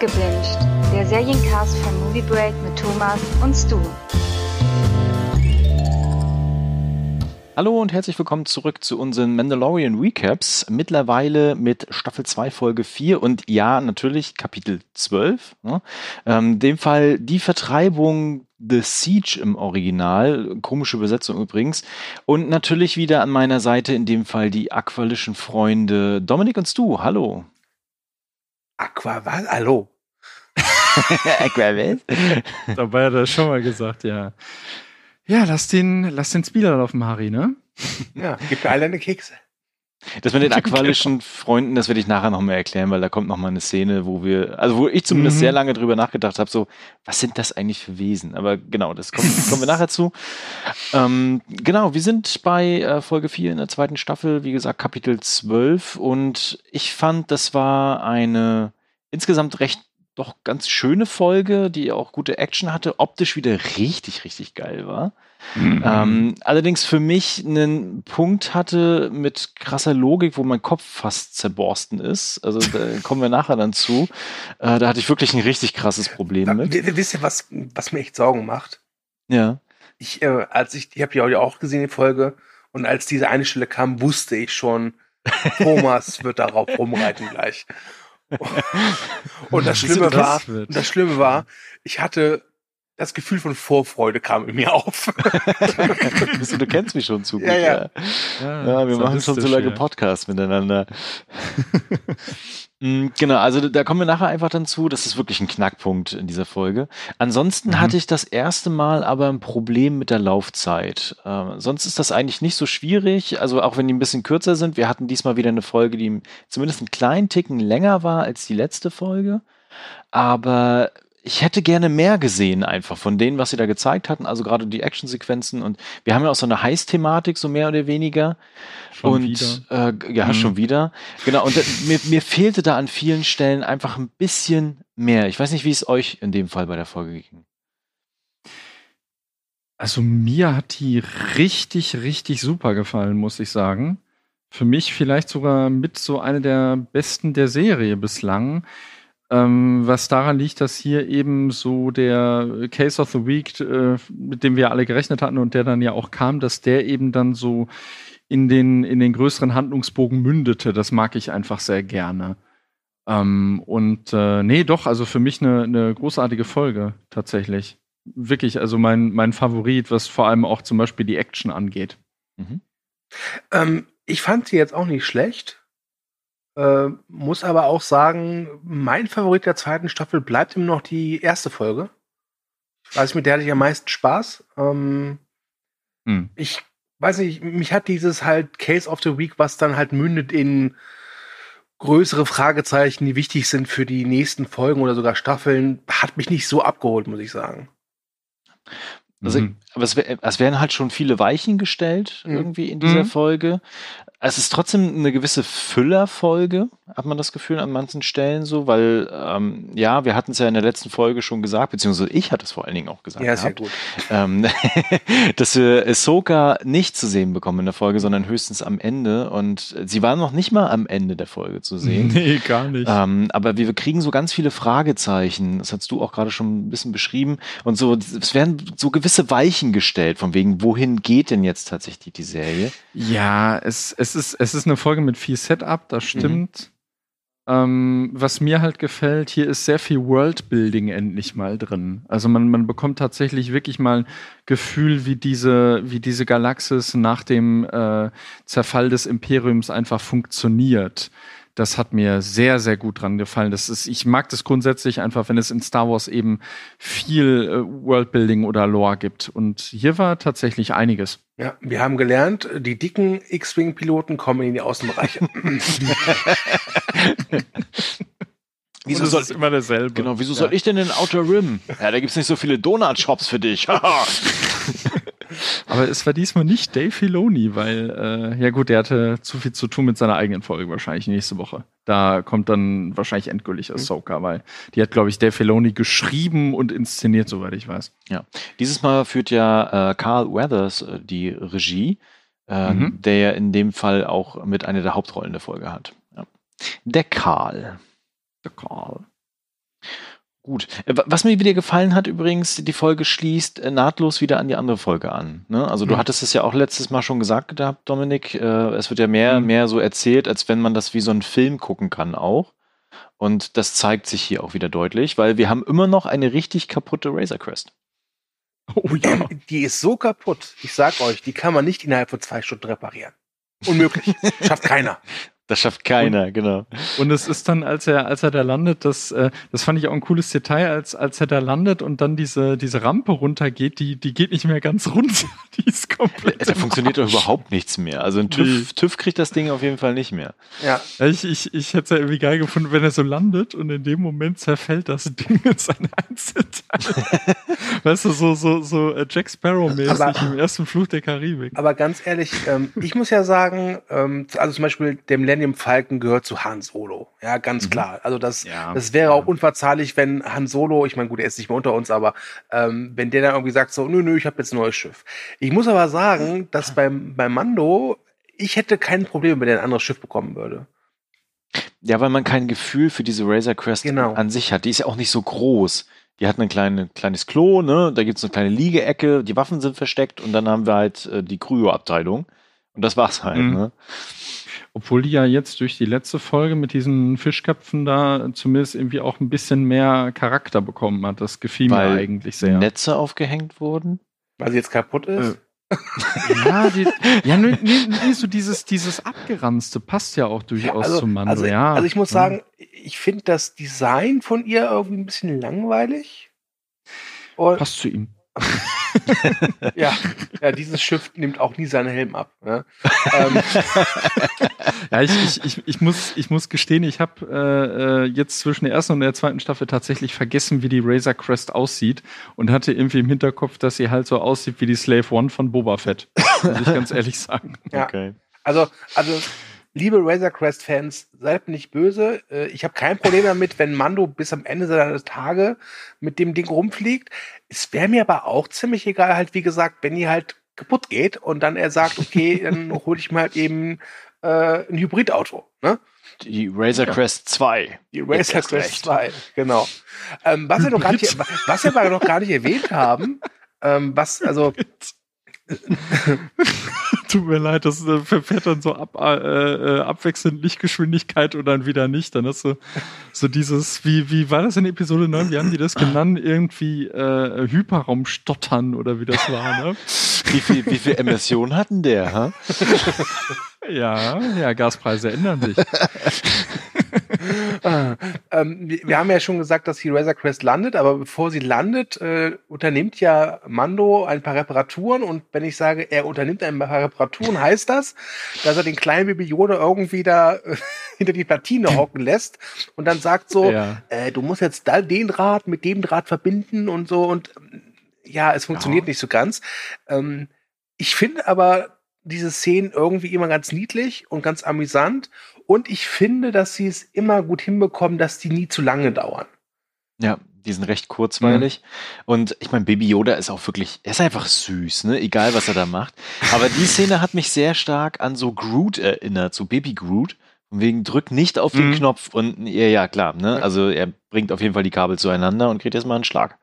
Gebinged, der Seriencast von Movie Break mit Thomas und Stu. Hallo und herzlich willkommen zurück zu unseren Mandalorian Recaps. Mittlerweile mit Staffel 2, Folge 4 und ja, natürlich Kapitel 12. Ne? Ähm, dem Fall die Vertreibung The Siege im Original. Komische Übersetzung übrigens. Und natürlich wieder an meiner Seite in dem Fall die aqualischen Freunde Dominik und Stu. Hallo. Aqua, was? Hallo. Aqua, was? Dabei hat er schon mal gesagt, ja. Ja, lass den, lass den Spieler laufen, Harry, ne? Ja, gib mir alle eine Kekse. Das mit den aqualischen Freunden, das werde ich nachher nochmal erklären, weil da kommt nochmal eine Szene, wo wir, also wo ich zumindest Mhm. sehr lange drüber nachgedacht habe, so, was sind das eigentlich für Wesen? Aber genau, das kommt, kommen wir nachher zu. Ähm, genau, wir sind bei äh, Folge 4 in der zweiten Staffel, wie gesagt, Kapitel 12 und ich fand, das war eine insgesamt recht doch ganz schöne Folge, die auch gute Action hatte, optisch wieder richtig, richtig geil war. Ähm, allerdings für mich einen Punkt hatte mit krasser Logik, wo mein Kopf fast zerborsten ist. Also da kommen wir nachher dann zu. Äh, da hatte ich wirklich ein richtig krasses Problem mit. W- Wisst ihr, was, was mir echt Sorgen macht? Ja. Ich, äh, als ich, ich habe die Audio auch gesehen, die Folge, und als diese eine Stelle kam, wusste ich schon, Thomas wird darauf rumreiten gleich. Und das Schlimme war, das Schlimme war, ich hatte das Gefühl von Vorfreude kam in mir auf. du, du kennst mich schon zu gut. Ja, ja. Ja, wir machen schon so lange Podcasts miteinander. Mm, genau, also da kommen wir nachher einfach dann zu. Das ist wirklich ein Knackpunkt in dieser Folge. Ansonsten Mhm. hatte ich das erste Mal aber ein Problem mit der Laufzeit. Ähm, sonst ist das eigentlich nicht so schwierig. Also auch wenn die ein bisschen kürzer sind. Wir hatten diesmal wieder eine Folge, die zumindest einen kleinen Ticken länger war als die letzte Folge. Aber ich hätte gerne mehr gesehen einfach von denen, was sie da gezeigt hatten. Also gerade die Actionsequenzen und wir haben ja auch so eine Heiß-Thematik, so mehr oder weniger. Schon und wieder. Äh, ja, Mhm. schon wieder. Genau, und mir, mir fehlte da an vielen Stellen einfach ein bisschen mehr. Ich weiß nicht, wie es euch in dem Fall bei der Folge ging. Also mir hat die richtig, richtig super gefallen, muss ich sagen. Für mich vielleicht sogar mit so eine der besten der Serie bislang. Ähm, was daran liegt, dass hier eben so der Case of the Week, äh, mit dem wir alle gerechnet hatten und der dann ja auch kam, dass der eben dann so in den, in den größeren Handlungsbogen mündete. Das mag ich einfach sehr gerne. Ähm, und äh, nee, doch, also für mich eine, eine großartige Folge tatsächlich. Wirklich, also mein, mein Favorit, was vor allem auch zum Beispiel die Action angeht. Mhm. Ähm, ich fand sie jetzt auch nicht schlecht. Äh, muss aber auch sagen, mein Favorit der zweiten Staffel bleibt immer noch die erste Folge. Ich weiß, mit der hatte ich am meisten Spaß. Ähm, Hm. ich weiß nicht, mich hat dieses halt Case of the Week, was dann halt mündet in größere Fragezeichen, die wichtig sind für die nächsten Folgen oder sogar Staffeln, hat mich nicht so abgeholt, muss ich sagen. Also, Mhm. aber es, es werden halt schon viele Weichen gestellt Mhm. irgendwie in dieser Mhm. Folge. Es ist trotzdem eine gewisse Füllerfolge, hat man das Gefühl an manchen Stellen so, weil ähm, ja, wir hatten es ja in der letzten Folge schon gesagt, beziehungsweise ich hatte es vor allen Dingen auch gesagt. Ja, sehr gehabt. gut. ähm, dass wir Ahsoka nicht zu sehen bekommen in der Folge, sondern höchstens am Ende. Und sie war noch nicht mal am Ende der Folge zu sehen. Nee, gar nicht. Ähm, aber wir kriegen so ganz viele Fragezeichen. Das hast du auch gerade schon ein bisschen beschrieben. Und so, es werden so gewisse Weichen gestellt, von wegen, wohin geht denn jetzt tatsächlich die Serie? Ja, es, es, ist, es ist eine Folge mit viel Setup, das stimmt. Ähm, was mir halt gefällt, hier ist sehr viel Worldbuilding endlich mal drin. Also man, man bekommt tatsächlich wirklich mal ein Gefühl, wie diese, wie diese Galaxis nach dem äh, Zerfall des Imperiums einfach funktioniert. Das hat mir sehr, sehr gut dran gefallen. Das ist, ich mag das grundsätzlich einfach, wenn es in Star Wars eben viel äh, Worldbuilding oder Lore gibt. Und hier war tatsächlich einiges. Ja, wir haben gelernt, die dicken X-Wing-Piloten kommen in die Außenbereiche. Wieso es soll, ist immer derselbe. genau, wieso soll ich denn in Outer Rim? Ja, da gibt's nicht so viele Donut-Shops für dich. Aber es war diesmal nicht Dave Filoni, weil, äh, ja gut, der hatte zu viel zu tun mit seiner eigenen Folge wahrscheinlich nächste Woche. Da kommt dann wahrscheinlich endgültig Ahsoka, weil die hat, glaube ich, Dave Filoni geschrieben und inszeniert, soweit ich weiß. Ja, dieses Mal führt ja äh, Carl Weathers äh, die Regie, äh, Mhm. der ja in dem Fall auch mit einer der Hauptrollen der Folge hat. Ja. Der Karl. Der Carl. Gut. Äh, Was mir wieder gefallen hat übrigens, die Folge schließt äh, nahtlos wieder an die andere Folge an. Ne? Also du Mhm. hattest es ja auch letztes Mal schon gesagt gehabt, Dominik. Äh, es wird ja mehr, Mhm. mehr so erzählt, als wenn man das wie so einen Film gucken kann auch. Und das zeigt sich hier auch wieder deutlich, weil wir haben immer noch eine richtig kaputte Razor Crest. Oh ja. Die ist so kaputt. Ich sag euch, die kann man nicht innerhalb von zwei Stunden reparieren. Unmöglich. Schafft keiner. Das schafft keiner, genau. Und es ist dann, als er, als er da landet, das, äh, das fand ich auch ein cooles Detail, als, als er da landet und dann diese, diese Rampe runtergeht, die, die geht nicht mehr ganz runter. Die ist komplett. Da funktioniert doch überhaupt nichts mehr. Also ein Nee. TÜV, TÜV kriegt das Ding auf jeden Fall nicht mehr. Ja. Ich, ich, ich hätte es ja irgendwie geil gefunden, wenn er so landet und in dem Moment zerfällt das Ding in seine Einzelteile. weißt du, so, so, so äh, Jack Sparrow-mäßig Aber- im ersten Fluch der Karibik. Aber ganz ehrlich, ähm, ich muss ja sagen, ähm, also zum Beispiel der Millennium Falcon gehört zu Han Solo. Ja, ganz Mhm. klar. Also das, Ja. das wäre auch unverzeihlich, wenn Han Solo, ich meine, gut, er ist nicht mehr unter uns, aber ähm, wenn der dann irgendwie sagt so, nö, nö, ich habe jetzt ein neues Schiff. Ich muss aber sagen, dass beim, beim Mando ich hätte kein Problem, wenn er ein anderes Schiff bekommen würde. Ja, weil man kein Gefühl für diese Razor Crest Genau. an sich hat. Die ist ja auch nicht so groß. Die hat ein kleine, kleines Klo, ne? Da gibt's eine kleine Liegeecke, die Waffen sind versteckt und dann haben wir halt äh, die Kryo-Abteilung. Und das war's halt, Mhm. ne? Obwohl die ja jetzt durch die letzte Folge mit diesen Fischköpfen da zumindest irgendwie auch ein bisschen mehr Charakter bekommen hat. Das gefiel Weil mir eigentlich sehr. Netze aufgehängt wurden. Weil sie jetzt kaputt ist. Ja, die, ja nee, nee, nee, so dieses, dieses Abgeranzte passt ja auch durchaus also, zum Mando, also, ja. also ich muss Ja. sagen, ich finde das Design von ihr irgendwie ein bisschen langweilig. Und, Passt zu ihm. Ja, ja, dieses Schiff nimmt auch nie seinen Helm ab. Ne? ähm, Ja, ich, ich, ich, ich, muss, ich muss gestehen, ich habe äh, äh, jetzt zwischen der ersten und der zweiten Staffel tatsächlich vergessen, wie die Razor Crest aussieht und hatte irgendwie im Hinterkopf, dass sie halt so aussieht wie die Slave One von Boba Fett. Muss ich ganz ehrlich sagen. Ja. Okay. also, also, liebe Razor Crest-Fans, seid mir nicht böse. Äh, Ich habe kein Problem damit, wenn Mando bis am Ende seiner Tage mit dem Ding rumfliegt. Es wäre mir aber auch ziemlich egal, halt, wie gesagt, wenn die halt kaputt geht und dann er sagt, okay, dann hole ich mir halt eben äh, ein Hybridauto. Ne? Die Razor Ja. Crest 2. Die Razor Crest recht. 2, genau. Ähm, was, wir noch gar nicht, was wir aber noch gar nicht erwähnt haben, ähm, was, also, Tut mir leid, das äh, verfährt dann so ab, äh, äh, abwechselnd Lichtgeschwindigkeit und dann wieder nicht. Dann hast du so dieses, wie, wie war das in Episode 9? Wie haben die das genannt? Irgendwie äh, Hyperraumstottern oder wie das war, ne? Wie viel, wie viel Emission hatten der? Ha? Ja, ja, Gaspreise ändern sich. äh, ähm, wir, haben ja schon gesagt, dass die Razor Crest landet, aber bevor sie landet, äh, unternimmt ja Mando ein paar Reparaturen und wenn ich sage, er unternimmt ein paar Reparaturen, heißt das, dass er den kleinen Baby Yoda irgendwie da äh, hinter die Platine hocken lässt und dann sagt so, Ja. äh, du musst jetzt da den Draht mit dem Draht verbinden und so und ja, es funktioniert Ja. nicht so ganz. Ähm, ich finde aber diese Szenen irgendwie immer ganz niedlich und ganz amüsant und ich finde, dass sie es immer gut hinbekommen, dass die nie zu lange dauern. Ja, die sind recht kurzweilig. Und ich meine, Baby Yoda ist auch wirklich, er ist einfach süß, ne? Egal, was er da macht. Aber die Szene hat mich sehr stark an so Groot erinnert, so Baby Groot. Von wegen, drück nicht auf den Mhm. Knopf und ja, ja, klar, ne? Also er bringt auf jeden Fall die Kabel zueinander und kriegt erstmal einen Schlag.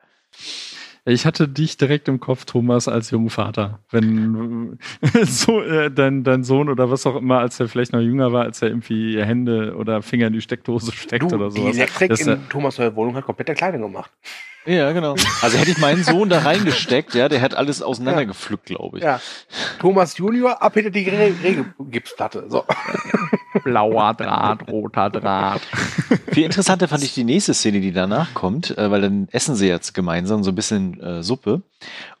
Ich hatte dich direkt im Kopf, Thomas, als jungen Vater. Wenn so, äh, dein, dein Sohn oder was auch immer, als er vielleicht noch jünger war, als er irgendwie Hände oder Finger in die Steckdose steckt Du, oder die sowas. Elektrik Das, äh, in Thomas neue Wohnung hat komplett der Kleine gemacht. Ja, genau. Also hätte ich meinen Sohn da reingesteckt, ja, der hätte alles auseinandergepflückt, glaube ich. Ja. Thomas Junior, ab hinter die Re Regelgipsplatte. So. blauer Draht, roter Draht. Viel interessanter fand ich die nächste Szene, die danach kommt, äh, weil dann essen sie jetzt gemeinsam so ein bisschen äh, Suppe.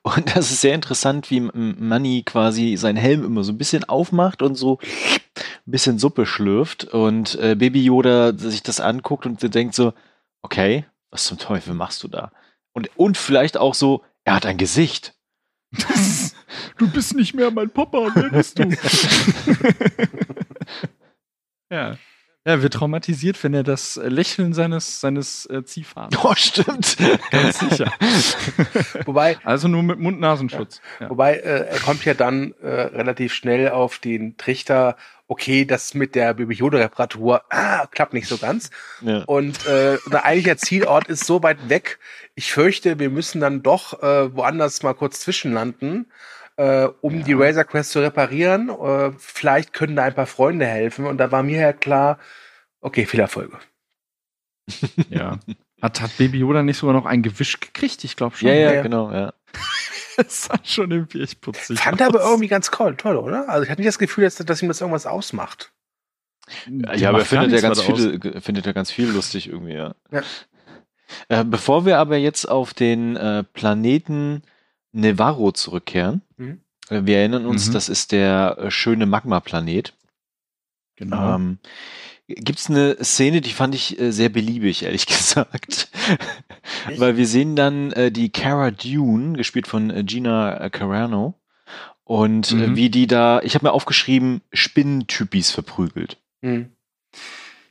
Und das ist sehr interessant, wie Manny quasi seinen Helm immer so ein bisschen aufmacht und so ein bisschen Suppe schlürft. Und äh, Baby Yoda sich das anguckt und denkt so, okay, was zum Teufel machst du da? Und, und vielleicht auch so, er hat ein Gesicht. Du bist nicht mehr mein Papa, wer bist du? ja. Ja, wird traumatisiert, wenn er das Lächeln seines, seines äh, Ziehvaters. Oh, stimmt. Ganz sicher. Wobei, Also nur mit Mund-Nasenschutz. Ja. wobei äh, er kommt ja dann äh, relativ schnell auf den Trichter, okay, das mit der Baby Yoda-Reparatur ah, klappt nicht so ganz. Ja. Und äh, unser eigentlicher Zielort ist so weit weg. Ich fürchte, wir müssen dann doch äh, woanders mal kurz zwischenlanden, äh, um Ja. die Razor Quest zu reparieren. Äh, vielleicht können da ein paar Freunde helfen. Und da war mir ja klar, okay, viel Erfolg. ja. Hat, hat Baby Yoda nicht sogar noch ein Gewisch gekriegt? Ich glaube schon. Ja, ja, Ja. genau, ja. Das sah schon irgendwie echt putzig Fand aus. aber irgendwie ganz toll, toll, oder? Also ich hatte nicht das Gefühl, dass, dass ihm das irgendwas ausmacht. Ja, aber er findet ja ganz aus. viele, findet ja ganz viel lustig irgendwie, ja. Ja. Äh, bevor wir aber jetzt auf den äh, Planeten Nevarro zurückkehren, Mhm. äh, wir erinnern uns, Mhm. das ist der schöne Magma-Planet. Genau. Ähm, Gibt es eine Szene, die fand ich äh, sehr beliebig, ehrlich gesagt. Weil wir sehen dann äh, die Cara Dune, gespielt von äh, Gina äh, Carano. Und äh, Mhm. wie die da, ich habe mir aufgeschrieben, Spinnentypis verprügelt. Hm.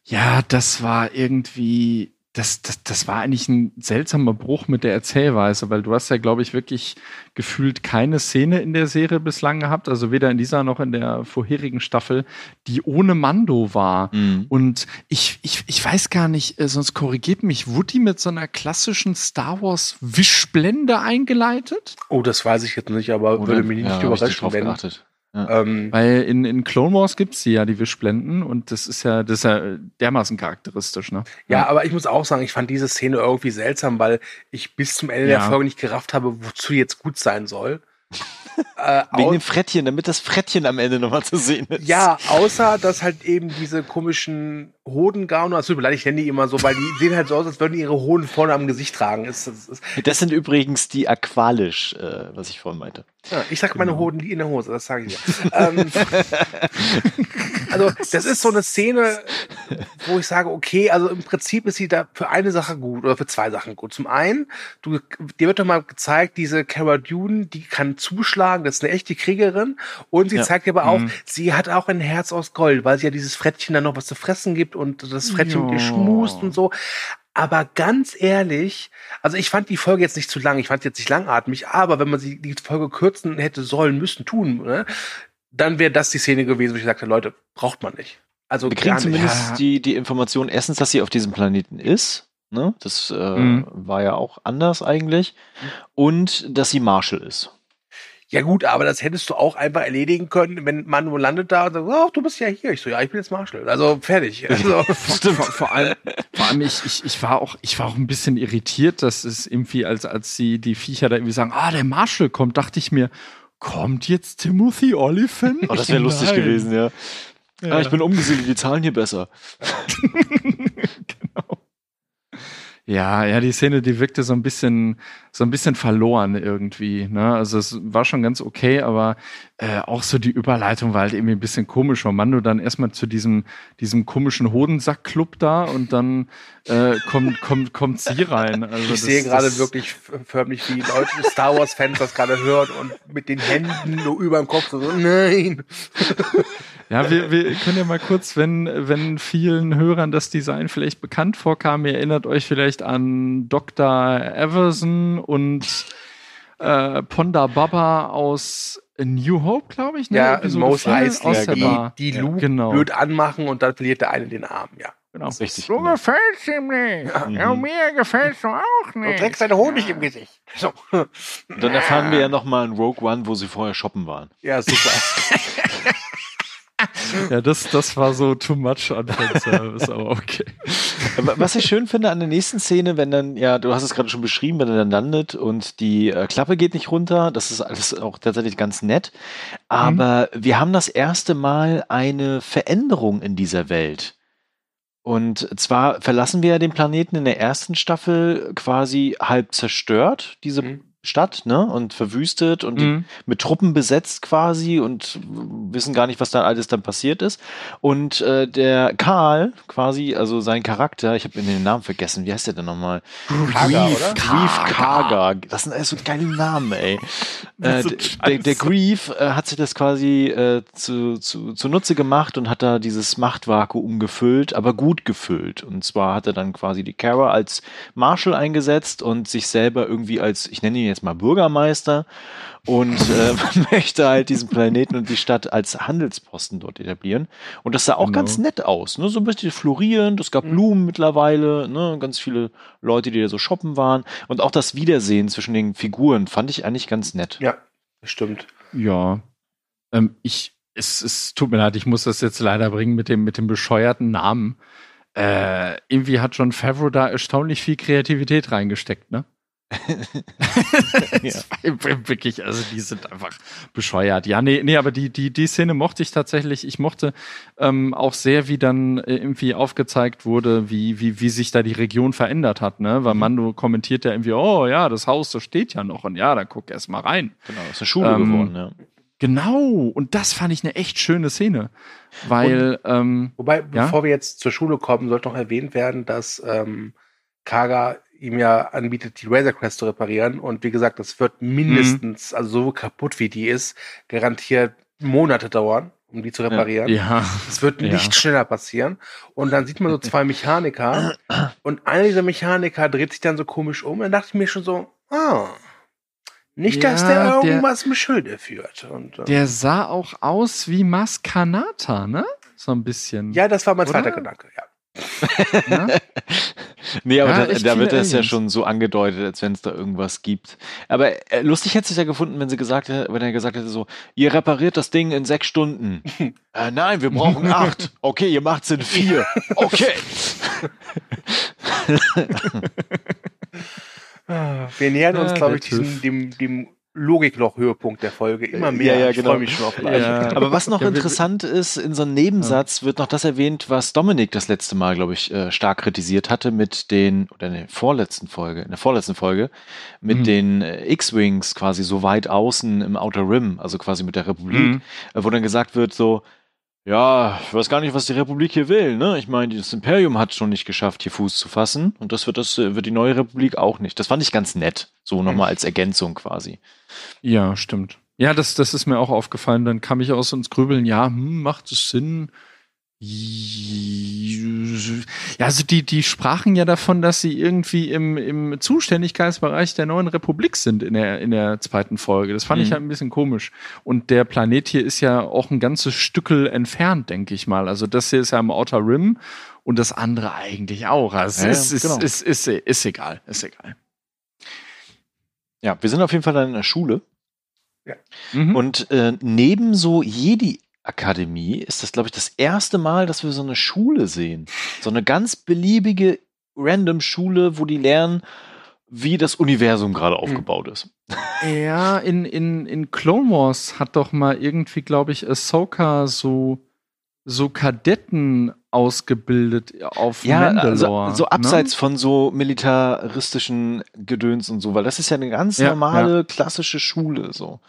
Ja, das war irgendwie, das, das, das war eigentlich ein seltsamer Bruch mit der Erzählweise, weil du hast ja, glaube ich, wirklich gefühlt keine Szene in der Serie bislang gehabt, also weder in dieser noch in der vorherigen Staffel, die ohne Mando war. Mhm. Und ich, ich, ich weiß gar nicht, äh, sonst korrigiert mich, wurde die mit so einer klassischen Star Wars Wischblende eingeleitet? Oh, das weiß ich jetzt nicht, aber Oder- würde mich nicht ja, hab ich nicht überraschen, drauf wenn. geachtet. Ähm, Weil in, in Clone Wars gibt's sie ja, die Wischblenden, und das ist ja, das ist ja dermaßen charakteristisch, ne? ja, aber ich muss auch sagen, ich fand diese Szene irgendwie seltsam, weil ich bis zum Ende der Ja. Folge nicht gerafft habe, wozu jetzt gut sein soll. äh, Wegen dem Frettchen, damit das Frettchen am Ende nochmal zu sehen ist. ja, außer dass halt eben diese komischen Hodengauner, also beleidigt, ich nenne die immer so, weil die sehen halt so aus, als würden die ihre Hoden vorne am Gesicht tragen. Ist, ist, ist, Das sind übrigens die Aqualisch, äh, was ich vorhin meinte. Ja, ich sag meine Genau. Hoden die in der Hose, das sage ich dir. ähm, also, das ist so eine Szene, wo ich sage, okay, also im Prinzip ist sie da für eine Sache gut oder für zwei Sachen gut. Zum einen, du, dir wird doch mal gezeigt, diese Cara Dune, die kann zuschlagen, das ist eine echte Kriegerin. Und sie Ja. zeigt dir aber auch, Mhm. sie hat auch ein Herz aus Gold, weil sie ja dieses Frettchen dann noch was zu fressen gibt und das Frettchen mit ihr schmust und so. Aber ganz ehrlich, also ich fand die Folge jetzt nicht zu lang, ich fand sie jetzt nicht langatmig, aber wenn man sie die Folge kürzen hätte sollen, müssen, tun, ne, dann wäre das die Szene gewesen, wo ich sagte, Leute, braucht man nicht. Also Wir kriegen zumindest Ja. die, die Information, erstens, dass sie auf diesem Planeten ist. Ne? Das äh, Mhm. war ja auch anders eigentlich. Und dass sie Marshall ist. Ja gut, aber das hättest du auch einfach erledigen können, wenn Manu landet da und sagt, oh, du bist ja hier. Ich so, ja, ich bin jetzt Marshall. Also fertig. Also, Vor, vor, allem, vor allem ich, ich, ich war auch, ich war auch ein bisschen irritiert, dass es irgendwie, als, als sie die Viecher da irgendwie sagen, ah, der Marshall kommt, dachte ich mir, kommt jetzt Timothy Oliphant? Oh, das wäre lustig gewesen, ja. Ja. Ah, ich bin umgesiedelt, die zahlen hier besser. genau. Ja, ja, die Szene, die wirkte so ein bisschen, so ein bisschen verloren irgendwie. Ne? Also es war schon ganz okay, aber äh, auch so die Überleitung war halt irgendwie ein bisschen komisch. Weil Mando dann erstmal zu diesem, diesem komischen Hodensack-Club da und dann äh, kommt, kommt, kommt sie rein. Also ich das- sehe gerade wirklich förmlich, wie Leute, Star Wars-Fans das gerade hören und mit den Händen nur über dem Kopf so nein. Ja, wir, wir können ja mal kurz, wenn, wenn vielen Hörern das Design vielleicht bekannt vorkam, ihr erinnert euch vielleicht an Dr. Everson und äh, Ponda Baba aus New Hope, glaube ich. Ne? Ja, Episode Mos Eisley, aus der die, Bar. die Ja, Luke genau. blöd anmachen und dann verliert der eine den Arm, ja. Genau. Richtig. So genau. gefällt's ihm nicht. Ja, Mhm. mir gefällt's doch auch Du nicht. trägst deine Honig im Gesicht. So. Und dann erfahren wir ja nochmal in Rogue One, wo sie vorher shoppen waren. Ja, super. Ja, das, das war so too much an Fanservice, aber okay. Was ich schön finde an der nächsten Szene, wenn dann, ja, du hast es gerade schon beschrieben, wenn er dann landet und die äh, Klappe geht nicht runter, das ist alles auch tatsächlich ganz nett. Aber wir haben das erste Mal eine Veränderung in dieser Welt. Und zwar verlassen wir ja den Planeten in der ersten Staffel quasi halb zerstört, diese Mhm. Stadt, ne? Und verwüstet und Mhm. mit Truppen besetzt quasi und wissen gar nicht, was da alles dann passiert ist. Und äh, der Karl quasi, also sein Charakter, ich habe den Namen vergessen, wie heißt der denn nochmal? Kaga, Grief? Grief Karga. Das sind alles so geile Namen, ey. Das Äh, der, der. Grief äh, hat sich das quasi äh, zu, zu, zunutze gemacht und hat da dieses Machtvakuum gefüllt, aber gut gefüllt. Und zwar hat er dann quasi die Kara als Marshal eingesetzt und sich selber irgendwie als, ich nenne ihn jetzt mal Bürgermeister und äh, möchte halt diesen Planeten und die Stadt als Handelsposten dort etablieren. Und das sah auch Genau. ganz nett aus, ne? So ein bisschen florierend, es gab Blumen mittlerweile, ne? Ganz viele Leute, die da so shoppen waren. Und auch das Wiedersehen zwischen den Figuren fand ich eigentlich ganz nett. Ja, stimmt. Ja. Ähm, ich, es, es tut mir leid, ich muss das jetzt leider bringen mit dem, mit dem bescheuerten Namen. Äh, irgendwie hat John Favreau da erstaunlich viel Kreativität reingesteckt, ne? Das war Wirklich, also die sind einfach bescheuert. Ja, nee, nee, aber die, die, die Szene mochte ich tatsächlich. Ich mochte ähm, auch sehr, wie dann äh, irgendwie aufgezeigt wurde, wie, wie, wie sich da die Region verändert hat, ne? Weil Mando kommentiert ja irgendwie, oh ja, das Haus, das steht ja noch und ja, da guck erst mal rein. Genau, ist eine Schule Ähm, geworden, ja. Genau, und das fand ich eine echt schöne Szene. Weil, ähm, Wobei, Ja? bevor wir jetzt zur Schule kommen, sollte noch erwähnt werden, dass ähm, Kaga ihm ja anbietet, die Razor Crest zu reparieren. Und wie gesagt, das wird mindestens, also so kaputt wie die ist, garantiert Monate dauern, um die zu reparieren. ja, Es wird Ja. nicht schneller passieren. Und dann sieht man so zwei Mechaniker. und einer dieser Mechaniker dreht sich dann so komisch um. Dann dachte ich mir schon so, ah, nicht, dass Ja, der der- irgendwas im Schilde führt. Und, äh, der sah auch aus wie Maskanata, ne? So ein bisschen. ja, das war mein zweiter Oder? Gedanke. Ja. Ne? Nee, aber Ja, da, da wird das ja schon so angedeutet, als wenn es da irgendwas gibt. Aber äh, lustig hätte es ja gefunden, wenn sie gesagt hätte, wenn er gesagt hätte so, ihr repariert das Ding in sechs Stunden. äh, nein, wir brauchen acht. Okay, ihr macht's in vier. Okay. Wir nähern uns, Ah, glaube ich, diesem, dem, dem Logikloch-Höhepunkt der Folge immer mehr. Ja, ja, Ich genau. freue mich schon auf gleich. Ja. Aber was noch interessant ist, in so einem Nebensatz wird noch das erwähnt, was Dominik das letzte Mal, glaube ich, äh, stark kritisiert hatte mit den, oder in der vorletzten Folge, in der vorletzten Folge, mit Mhm. den äh, X-Wings quasi so weit außen im Outer Rim, also quasi mit der Republik, Mhm. äh, wo dann gesagt wird so, ja, ich weiß gar nicht, was die Republik hier will, ne? Ich meine, das Imperium hat schon nicht geschafft, hier Fuß zu fassen und das wird das, äh, wird die neue Republik auch nicht. Das fand ich ganz nett, so nochmal als Ergänzung quasi. Ja, stimmt. Ja, das, das ist mir auch aufgefallen. Dann kam ich aus ins Grübeln. Ja, hm, macht es Sinn? Ja, also die, die sprachen ja davon, dass sie irgendwie im, im Zuständigkeitsbereich der neuen Republik sind in der, in der zweiten Folge. Das fand ich Mhm. halt ein bisschen komisch. Und der Planet hier ist ja auch ein ganzes Stückel entfernt, denke ich mal. Also das hier ist ja im Outer Rim und das andere eigentlich auch. Also Ja, es ist, genau. ist, ist, ist, ist egal, ist egal. Ja, wir sind auf jeden Fall dann in der Schule. Mhm. Und äh, neben so Jedi-Akademie ist das, glaube ich, das erste Mal, dass wir so eine Schule sehen. So eine ganz beliebige, random Schule, wo die lernen, wie das Universum gerade aufgebaut ist. Ja, in, in, in Clone Wars hat doch mal irgendwie, glaube ich, Ahsoka so, so Kadetten ausgebildet auf Ja, Mandalore. also, so ne? abseits von so militaristischen Gedöns und so, weil das ist ja eine ganz Ja, normale, klassische Schule, so.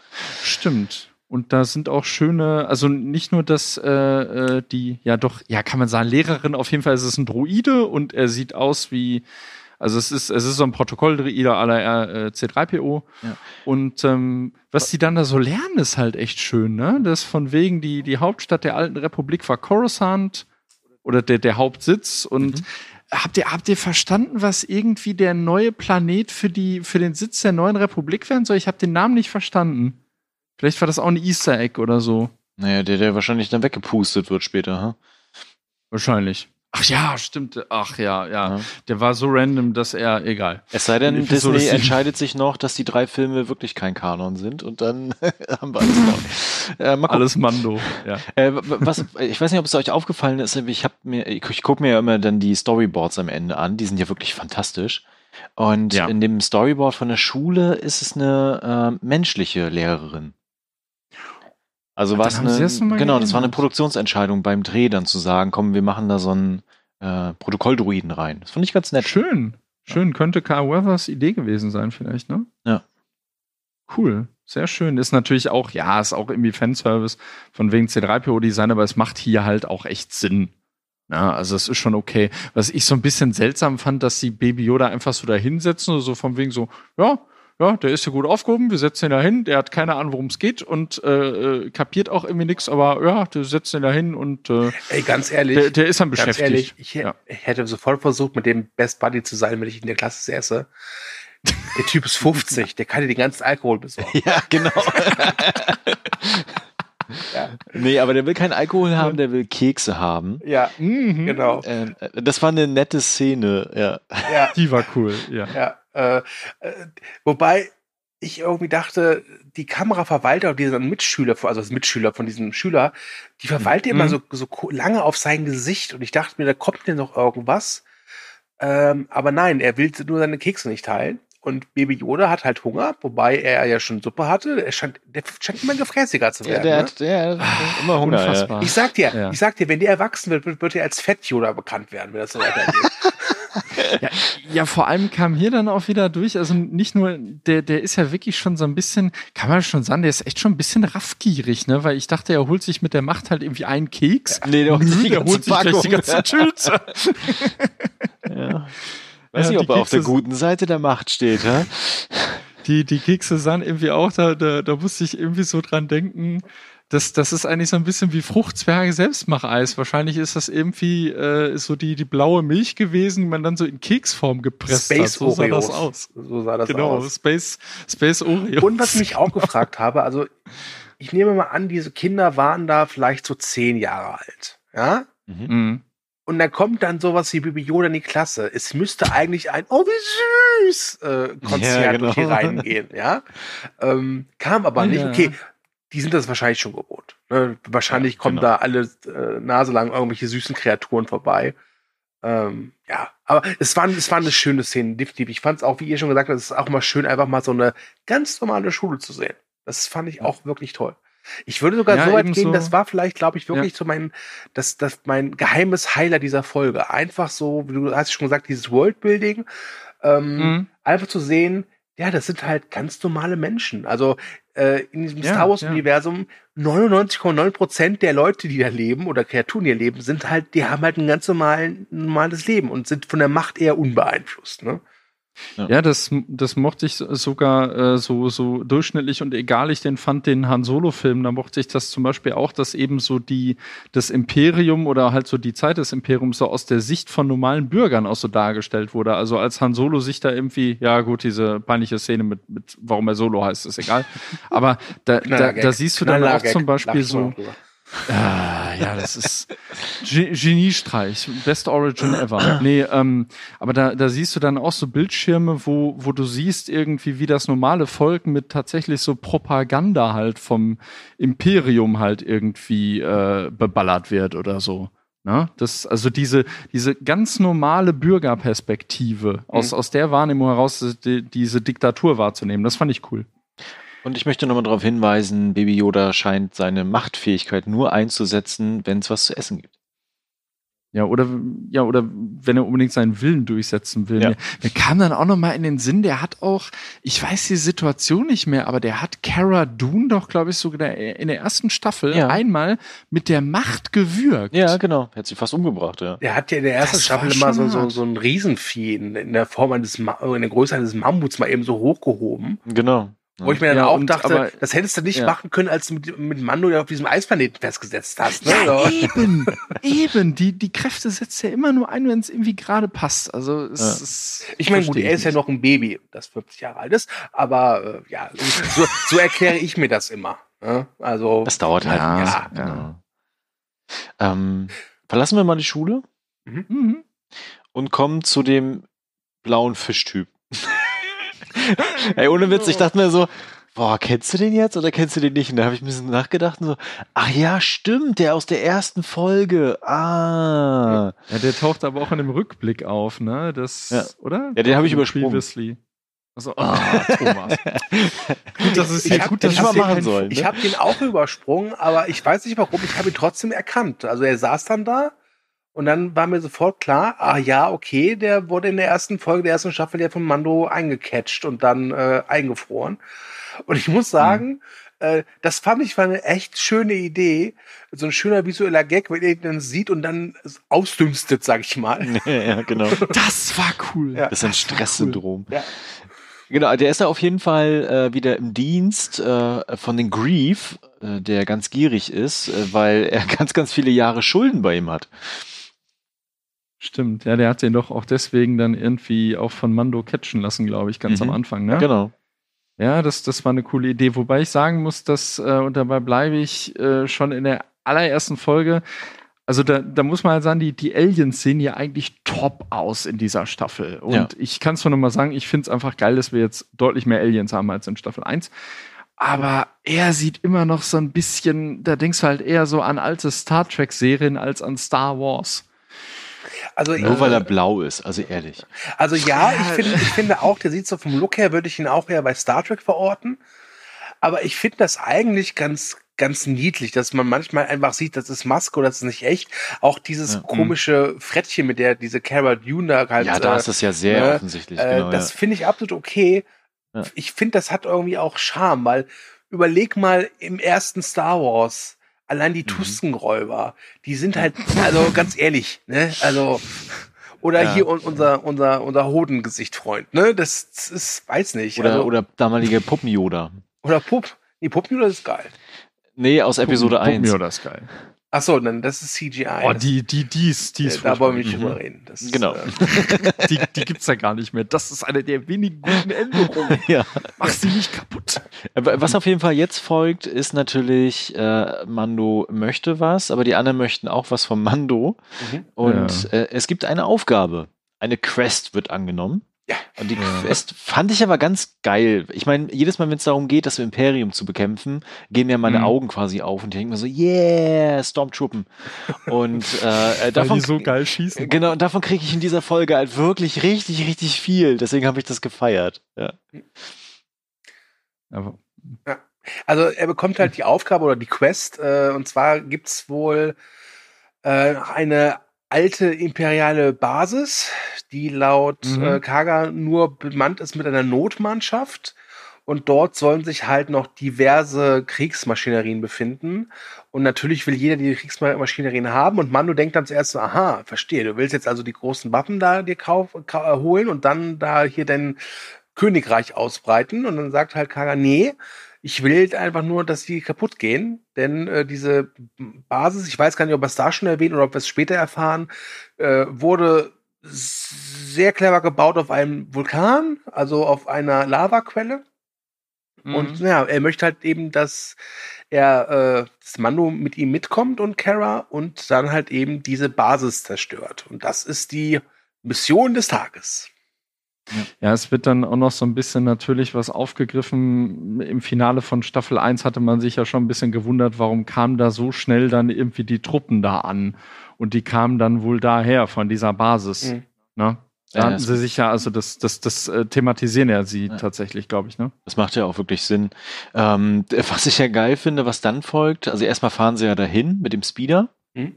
Stimmt. Und da sind auch schöne, also nicht nur das, äh, äh, die, ja doch, ja, kann man sagen, Lehrerin, auf jeden Fall ist es ein Droide und er sieht aus wie, also es ist, es ist so ein Protokolldroide la äh, C3PO. Ja. Und ähm, was die dann da so lernen, ist halt echt schön, ne? Das von wegen, die, die Hauptstadt der alten Republik war Coruscant oder der, der Hauptsitz und Habt ihr, habt ihr verstanden, was irgendwie der neue Planet für, die, für den Sitz der neuen Republik werden soll? Ich habe den Namen nicht verstanden. Vielleicht war das auch ein Easter Egg oder so. Naja, der, der wahrscheinlich dann weggepustet wird später, ha? Wahrscheinlich. Ach ja, stimmt. Ach ja, ja. Ja. Der war so random, dass er, egal. Es sei denn, Disney entscheidet sich noch, dass die drei Filme wirklich kein Kanon sind und dann haben wir alles noch. Äh. Alles Mando. Ja. Äh, was, ich weiß nicht, ob es euch aufgefallen ist, ich habe mir, ich, ich gucke mir ja immer dann die Storyboards am Ende an, die sind ja wirklich fantastisch. Und Ja. in dem Storyboard von der Schule ist es eine äh, menschliche Lehrerin. Also war es eine, das genau, das war eine. Produktionsentscheidung beim Dreh dann zu sagen, komm, wir machen da so einen äh, Protokolldruiden rein. Das fand ich ganz nett. Schön. Schön. Könnte Carl Weathers Idee gewesen sein, vielleicht, ne? Cool. Sehr schön. Ist natürlich auch, ja, ist auch irgendwie Fanservice von wegen C3PO-Design, aber es macht hier halt auch echt Sinn. Ja, also es ist schon okay. Was ich so ein bisschen seltsam fand, dass sie Baby Yoda einfach so da hinsetzen, so von wegen so, ja, ja, der ist ja gut aufgehoben, wir setzen ihn da hin, der hat keine Ahnung, worum es geht und äh, äh, kapiert auch irgendwie nichts, aber ja, du setzt ihn da hin und äh, Ey, ganz ehrlich, der, der ist dann ganz beschäftigt. ehrlich, ich, Ja. ich hätte sofort versucht, mit dem Best Buddy zu sein, wenn ich in der Klasse säße. Der Typ ist 50, der kann dir den ganzen Alkohol besorgen. Ja, genau. Ja. Nee, aber der will keinen Alkohol haben, der will Kekse haben. Ja, Mhm. genau. Ähm, äh, das war eine nette Szene, ja. Ja, Die war cool, ja. ja. Äh, äh, wobei ich irgendwie dachte, die Kameraverwalter, dieser Mitschüler, also das Mitschüler von diesem Schüler, die verweilt immer Mhm. so, so lange auf sein Gesicht und ich dachte mir, da kommt mir noch irgendwas. Ähm, aber nein, er will nur seine Kekse nicht teilen. Und Baby Yoda hat halt Hunger, wobei er ja schon Suppe hatte. Er scheint, der scheint immer gefräßiger zu werden. der ne? hat der hat immer Hunger. Ja. Ich sag dir, Ja. ich sag dir, wenn der erwachsen wird, wird, wird er als Fett Yoda bekannt werden, wenn das so weitergeht. Ja, ja, vor allem kam hier dann auch wieder durch, also nicht nur, der, der ist ja wirklich schon so ein bisschen, kann man schon sagen, der ist echt schon ein bisschen raffgierig, ne? Weil ich dachte, er holt sich mit der Macht halt irgendwie einen Keks. Nee, der holt sich die der holt sich gleich die ganze Tüte. Ja. Weiß Ja, nicht, ob er auf der guten Seite der Macht steht, hä? Die, die Kekse sahen irgendwie auch, da, da, da musste ich irgendwie so dran denken. Das, das ist eigentlich so ein bisschen wie Fruchtzwerge Selbstmacheis. Wahrscheinlich ist das irgendwie äh, so die, die blaue Milch gewesen, die man dann so in Keksform gepresst hat. Space So sah das Oreos. aus. So sah das Genau, aus. Space, Space Oreo. Und was ich mich auch gefragt habe, also ich nehme mal an, diese Kinder waren da vielleicht so zehn Jahre alt. Ja? Mhm. Und dann kommt dann sowas wie Baby Yoda in die Klasse. Es müsste eigentlich ein Oh, wie süß äh, Konzert Ja, genau. hier reingehen, ja. Ähm, kam aber nicht. Ja. Okay, die sind das wahrscheinlich schon gewohnt. Ne? Wahrscheinlich Ja, kommen genau. da alle äh, Nase lang irgendwelche süßen Kreaturen vorbei. Ähm, ja, aber es war, es war eine schöne Szene, definitiv. Ich fand es auch, wie ihr schon gesagt habt, es ist auch mal schön, einfach mal so eine ganz normale Schule zu sehen. Das fand ich auch wirklich toll. Ich würde sogar Ja, so weit gehen, das war vielleicht, glaube ich, wirklich so mein, das, das mein geheimes Highlight dieser Folge. Einfach so, wie du hast schon gesagt, dieses Worldbuilding, ähm, Mhm. einfach zu sehen, ja, das sind halt ganz normale Menschen. Also äh, in diesem Ja, Star Wars ja. Universum 99,9 Prozent der Leute, die da leben oder Kreaturen, die leben, sind halt, die haben halt ein ganz normalen, normales Leben und sind von der Macht eher unbeeinflusst. Ne? Ja, das, das mochte ich sogar äh, so, so durchschnittlich und egal ich den fand, den Han Solo-Film, da mochte ich das zum Beispiel auch, dass eben so die, das Imperium oder halt so die Zeit des Imperiums so aus der Sicht von normalen Bürgern auch so dargestellt wurde. Also als Han Solo sich da irgendwie, ja gut, diese peinliche Szene mit, mit warum er Solo heißt, ist egal. Aber da, da, da siehst du dann auch zum Beispiel so, drüber. Ah, ja, das ist Ge Geniestreich. Best Origin ever. Nee, ähm, aber da, da siehst du dann auch so Bildschirme, wo, wo du siehst irgendwie, wie das normale Volk mit tatsächlich so Propaganda halt vom Imperium halt irgendwie äh, beballert wird oder so. Ne? Das, also diese, diese ganz normale Bürgerperspektive, aus, aus der Wahrnehmung heraus die, diese Diktatur wahrzunehmen, das fand ich cool. Und ich möchte nochmal darauf hinweisen, Baby Yoda scheint seine Machtfähigkeit nur einzusetzen, wenn es was zu essen gibt. Ja, oder, ja, oder wenn er unbedingt seinen Willen durchsetzen will. Ja. Mir, mir kam dann auch noch mal in den Sinn, der hat auch, ich weiß die Situation nicht mehr, aber der hat Cara Dune doch, glaube ich, sogar in der ersten Staffel Ja. einmal mit der Macht gewürgt. Ja, genau. Hätte sie fast umgebracht, ja. Der hat ja in der ersten Das Staffel immer so, so, so ein Riesenvieh in, in der Form eines, Ma in der Größe eines Mammuts mal eben so hochgehoben. Genau. Wo ich mir dann Ja, auch und dachte, aber- das hättest du nicht ja. machen können, als du mit, mit Mando ja auf diesem Eisplaneten festgesetzt hast. Ne? Ja, eben, eben. Die, die Kräfte setzt er immer nur ein, wenn es irgendwie gerade passt. Also es Ja. ist. Ich meine, gut, er ist ja nicht. noch ein Baby, das 50 Jahre alt ist, aber äh, ja, so, so erkläre ich mir das immer. Ne? Also, Das dauert halt. Ja, ja. genau. Ähm, verlassen wir mal die Schule Mhm. und kommen zu dem blauen Fischtyp. Ey, ohne Witz, ich dachte mir so, boah, kennst du den jetzt oder kennst du den nicht? Und da habe ich ein bisschen nachgedacht und so, ach ja, stimmt, der aus der ersten Folge. Ah. Ja, der taucht aber auch in dem Rückblick auf, ne? Das, Ja. oder? Ja, den habe ich übersprungen. Previously. Also, ah, Thomas. gut, das ist Ich ja gut, ich dass ich mal machen sollen. ich Ne? habe den auch übersprungen, aber ich weiß nicht warum, ich habe ihn trotzdem erkannt. Also er saß dann da und dann war mir sofort klar, ah ja, okay, der wurde in der ersten Folge der ersten Staffel ja von Mando eingecatcht und dann äh, eingefroren. Und ich muss sagen, äh, das fand ich war eine echt schöne Idee. So ein schöner visueller Gag, wenn ihr den sieht und dann es ausdünstet, sag ich mal. ja, ja, genau. Das war cool. Ja. Das ist ein Stresssyndrom. Ja. Genau, der ist da auf jeden Fall äh, wieder im Dienst äh, von den Grief, äh, der ganz gierig ist, äh, weil er ganz, ganz viele Jahre Schulden bei ihm hat. Stimmt, ja, der hat den doch auch deswegen dann irgendwie auch von Mando catchen lassen, glaube ich, ganz Mhm. am Anfang, ne? Genau. Ja, das, das war eine coole Idee. Wobei ich sagen muss, dass, äh, und dabei bleibe ich äh, schon in der allerersten Folge, also da, da muss man halt sagen, die, die Aliens sehen ja eigentlich top aus in dieser Staffel. Und Ja. ich kann es nur noch mal sagen, ich finde es einfach geil, dass wir jetzt deutlich mehr Aliens haben als in Staffel 1. Aber er sieht immer noch so ein bisschen, da denkst du halt eher so an alte Star Trek-Serien als an Star Wars. Also, Nur äh, weil er blau ist, also ehrlich. Also ja, ich finde, ich finde auch, der sieht so vom Look her, würde ich ihn auch eher bei Star Trek verorten. Aber ich finde das eigentlich ganz, ganz niedlich, dass man manchmal einfach sieht, das ist Maske oder das ist nicht echt. Auch dieses Ja. komische Frettchen, mit der diese Cara Dune da halt. Ja, da äh, ist es ja sehr ne, offensichtlich. äh, genau, das ja. finde ich absolut okay. Ja. Ich finde, das hat irgendwie auch Charme, weil überleg mal im ersten Star Wars, allein die Mhm. Tuskenräuber, die sind halt, also ganz ehrlich, ne, also, oder Ja. hier un- unser, unser, unser Hodengesicht-Freund, ne, das, das ist, weiß nicht, Oder, also, oder damalige Puppen-Yoda. oder Pupp, nee, Puppen, das ist geil. Nee, aus Episode Puppen- 1. Puppen- das ist geil. Ach so, dann, das ist CGI. Oh, die, die, die ist, die äh, ist da wollen wir nicht Mhm. drüber reden. Das, Genau. Äh, die, die gibt's ja gar nicht mehr. Das ist eine der wenigen guten Änderungen. Ja. Mach sie nicht kaputt. Aber Was auf jeden Fall jetzt folgt, ist natürlich, äh, Mando möchte was, aber die anderen möchten auch was von Mando. mhm. Und äh, es gibt eine Aufgabe. Eine Quest wird angenommen. Ja. Und die Ja. Quest fand ich aber ganz geil. Ich meine, jedes Mal, wenn es darum geht, das Imperium zu bekämpfen, gehen mir meine Mhm. Augen quasi auf und ich denke mir so, yeah, Stormtroopen. Und äh, Weil davon, die so geil schießen. genau, und davon kriege ich in dieser Folge halt wirklich richtig, richtig viel. Deswegen habe ich das gefeiert. Ja. Aber, Also er bekommt halt die Aufgabe oder die Quest, äh, und zwar gibt's wohl äh, eine alte imperiale Basis, die laut Mhm. äh, Kaga nur bemannt ist mit einer Notmannschaft. Und dort sollen sich halt noch diverse Kriegsmaschinerien befinden. Und natürlich will jeder die Kriegsmaschinerien haben. Und Mando denkt dann zuerst so, aha, verstehe, du willst jetzt also die großen Waffen da dir kauf, ka holen und dann da hier dein Königreich ausbreiten. Und dann sagt halt Kaga, nee, ich will einfach nur, dass die kaputt gehen, denn äh, diese Basis, ich weiß gar nicht, ob wir es da schon erwähnen oder ob wir es später erfahren, äh, wurde sehr clever gebaut auf einem Vulkan, also auf einer Lavaquelle. Mhm. Und ja, er möchte halt eben, dass er äh, das Mando mit ihm mitkommt und Kara und dann halt eben diese Basis zerstört. Und das ist die Mission des Tages. Ja, es wird dann auch noch so ein bisschen natürlich was aufgegriffen. Im Finale von Staffel 1 hatte man sich ja schon ein bisschen gewundert, warum kamen da so schnell dann irgendwie die Truppen da an. Und die kamen dann wohl daher, von dieser Basis. Mhm. Ne? Da Ja, hatten das- sie sich ja, also das, das, das äh, thematisieren ja sie Ja. tatsächlich, glaube ich, ne? Das macht ja auch wirklich Sinn. Ähm, was ich ja geil finde, was dann folgt, also erstmal fahren sie ja dahin mit dem Speeder. Mhm.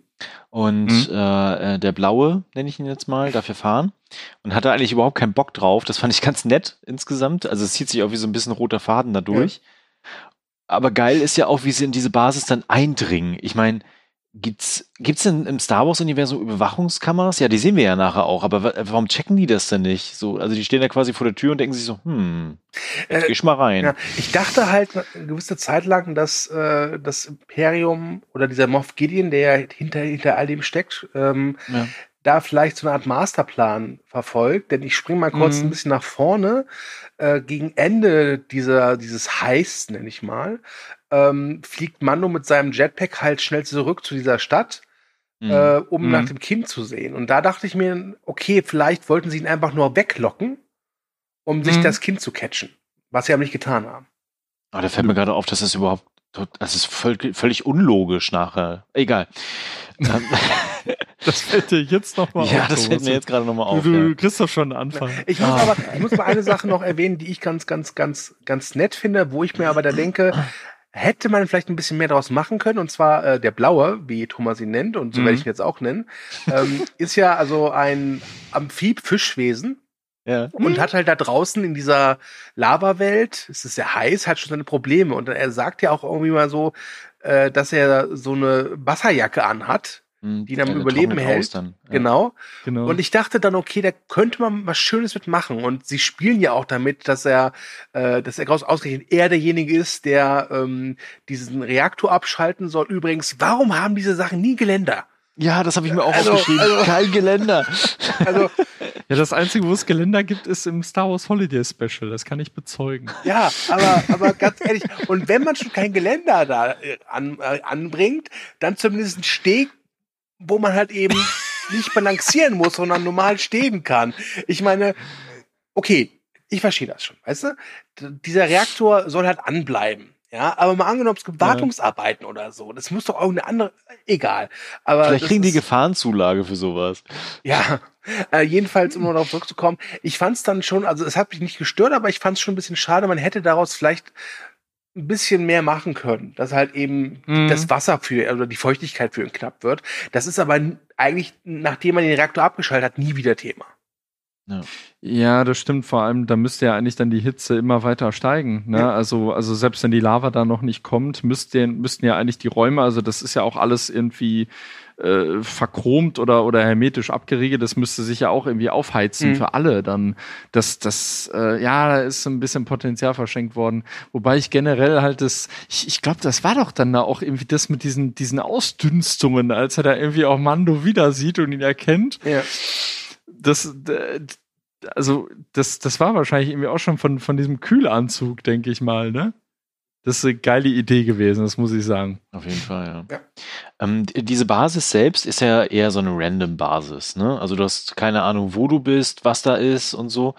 Und äh, äh, der Blaue, nenne ich ihn jetzt mal, dafür fahren. Und hatte eigentlich überhaupt keinen Bock drauf. Das fand ich ganz nett insgesamt. Also es zieht sich auch wie so ein bisschen roter Faden da durch. Aber geil ist ja auch, wie sie in diese Basis dann eindringen. Ich meine, gibt's, gibt's denn im Star Wars-Universum Überwachungskameras? Ja, die sehen wir ja nachher auch. Aber wa- warum checken die das denn nicht? So, also die stehen da quasi vor der Tür und denken sich so, hm, jetzt Äh, geh ich mal rein. Ja, ich dachte halt eine gewisse Zeit lang, dass äh, das Imperium oder dieser Moff Gideon, der ja hinter, hinter all dem steckt, ähm, Ja. da vielleicht so eine Art Masterplan verfolgt. Denn ich springe mal kurz Mhm. ein bisschen nach vorne. Äh, gegen Ende dieser, dieses Heists, nenne ich mal, ähm, fliegt Mando mit seinem Jetpack halt schnell zurück zu dieser Stadt Mhm. äh, um Mhm. nach dem Kind zu sehen. Und da dachte ich mir, okay, vielleicht wollten sie ihn einfach nur weglocken, um sich Mhm. das Kind zu catchen. Was sie aber nicht getan haben. Aber da fällt mir gerade auf, dass das überhaupt, das ist voll, völlig unlogisch nachher. Egal. Ähm, Das fällt dir jetzt noch mal ja, auf. das fällt mir jetzt gerade nochmal auf. Du, du Ja. kriegst doch schon einen Anfang. Ich muss Ah. aber, ich muss mal eine Sache noch erwähnen, die ich ganz, ganz, ganz, ganz nett finde, wo ich mir aber da denke, hätte man vielleicht ein bisschen mehr daraus machen können. Und zwar äh, der Blaue, wie Thomas ihn nennt, und so Mhm. werde ich ihn jetzt auch nennen, ähm, ist ja also ein Amphib-Fischwesen. Ja. und hat halt da draußen in dieser Lava-Welt, es ist sehr heiß, hat schon seine Probleme. Und er sagt ja auch irgendwie mal so, äh, dass er so eine Wasserjacke anhat, Hm, die dann der Überleben hält. Dann. Ja. genau. Genau. Und ich dachte dann, okay, da könnte man was Schönes mitmachen. Und sie spielen ja auch damit, dass er, äh, dass er aus- ausgerechnet er derjenige ist, der ähm, diesen Reaktor abschalten soll. Übrigens, warum haben diese Sachen nie Geländer? Ja, das habe ich mir auch Also- aufgeschrieben. also- Kein Geländer. Also, ja, das Einzige, wo es Geländer gibt, ist im Star Wars Holiday Special. Das kann ich bezeugen. ja, aber, aber ganz ehrlich, und wenn man schon kein Geländer da äh, an, äh, anbringt, dann zumindest ein Steg, wo man halt eben nicht balancieren muss, sondern normal stehen kann. Ich meine, okay, ich verstehe das schon, weißt du? Dieser Reaktor soll halt anbleiben. Ja, aber mal angenommen, es gibt Ja. Wartungsarbeiten oder so. Das muss doch irgendeine andere, egal. Aber Vielleicht kriegen die Gefahrenzulage für sowas. Ja, äh, jedenfalls, um noch darauf zurückzukommen, ich fand es dann schon, also es hat mich nicht gestört, aber ich fand es schon ein bisschen schade, man hätte daraus vielleicht ein bisschen mehr machen können, dass halt eben Mhm. das Wasser für oder die Feuchtigkeit für ihn knapp wird. Das ist aber eigentlich, nachdem man den Reaktor abgeschaltet hat, nie wieder Thema. Ja, das stimmt. Vor allem, da müsste ja eigentlich dann die Hitze immer weiter steigen. Ne? Ja. Also, also selbst wenn die Lava da noch nicht kommt, müsste, müssten ja eigentlich die Räume, also das ist ja auch alles irgendwie äh, verchromt oder, oder hermetisch abgeriegelt. Das müsste sich ja auch irgendwie aufheizen Mhm. für alle. Dann, das, das, äh, ja, da ist ein bisschen Potenzial verschenkt worden. Wobei ich generell halt das, ich, ich glaube, das war doch dann da auch irgendwie das mit diesen, diesen Ausdünstungen, als er da irgendwie auch Mando wieder sieht und ihn erkennt Ja. Das, also, das, das war wahrscheinlich irgendwie auch schon von, von diesem Kühlanzug, denke ich mal, ne? Das ist eine geile Idee gewesen, das muss ich sagen. Auf jeden Fall, ja. Ja. Ähm, diese Basis selbst ist ja eher so eine random Basis, ne? Also du hast keine Ahnung, wo du bist, was da ist und so.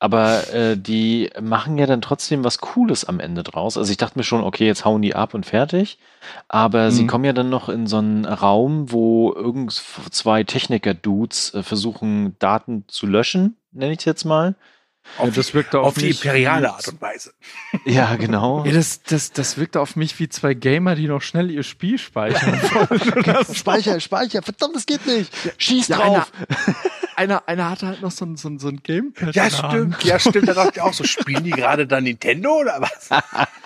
Aber äh, die machen ja dann trotzdem was Cooles am Ende draus. Also ich dachte mir schon, okay, jetzt hauen die ab und fertig. Aber sie Mhm. kommen ja dann noch in so einen Raum, wo irgend zwei Techniker-Dudes äh, versuchen, Daten zu löschen, nenne ich es jetzt mal. Auf, Ja, das wirkte die, auf auf die imperiale Art und Weise. Ja, genau. Ja, das, das, das wirkte auf mich wie zwei Gamer, die noch schnell ihr Spiel speichern wollen. Speicher, Speicher, verdammt, das geht nicht. Schieß Ja, drauf. Einer, einer hatte halt noch so ein, so ein, so ein Gamepad. Ja, in der Hand. stimmt, ja, stimmt. Da dachte ich auch so, spielen die gerade dann Nintendo oder was?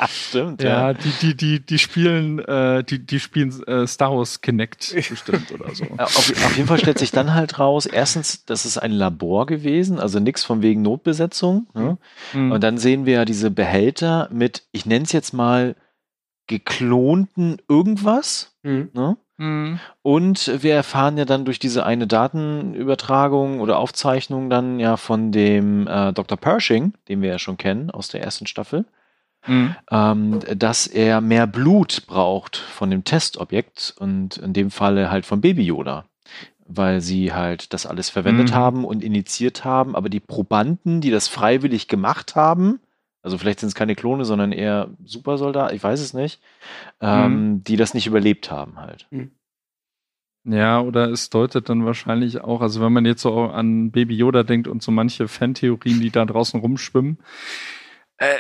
Stimmt, Ja, die, die, die, die spielen, äh, die, die spielen äh, Star Wars Kinect bestimmt oder so. Ja, Auf, auf jeden Fall stellt sich dann halt raus, erstens, das ist ein Labor gewesen, also nichts von wegen Notbesetzung. Ne? Mhm. Und dann sehen wir ja diese Behälter mit, ich nenne es jetzt mal, geklonten irgendwas. Hm. Ne? Mhm. Und wir erfahren ja dann durch diese eine Datenübertragung oder Aufzeichnung dann ja von dem äh, Dr. Pershing, den wir ja schon kennen aus der ersten Staffel, Mhm. ähm, dass er mehr Blut braucht von dem Testobjekt und in dem Falle halt von Baby Yoda, weil sie halt das alles verwendet Mhm. haben und initiiert haben, aber die Probanden, die das freiwillig gemacht haben, also vielleicht sind es keine Klone, sondern eher Supersoldaten, ich weiß es nicht, ähm, die das nicht überlebt haben halt. Ja, oder es deutet dann wahrscheinlich auch, also wenn man jetzt so an Baby Yoda denkt und so manche Fantheorien, die da draußen rumschwimmen,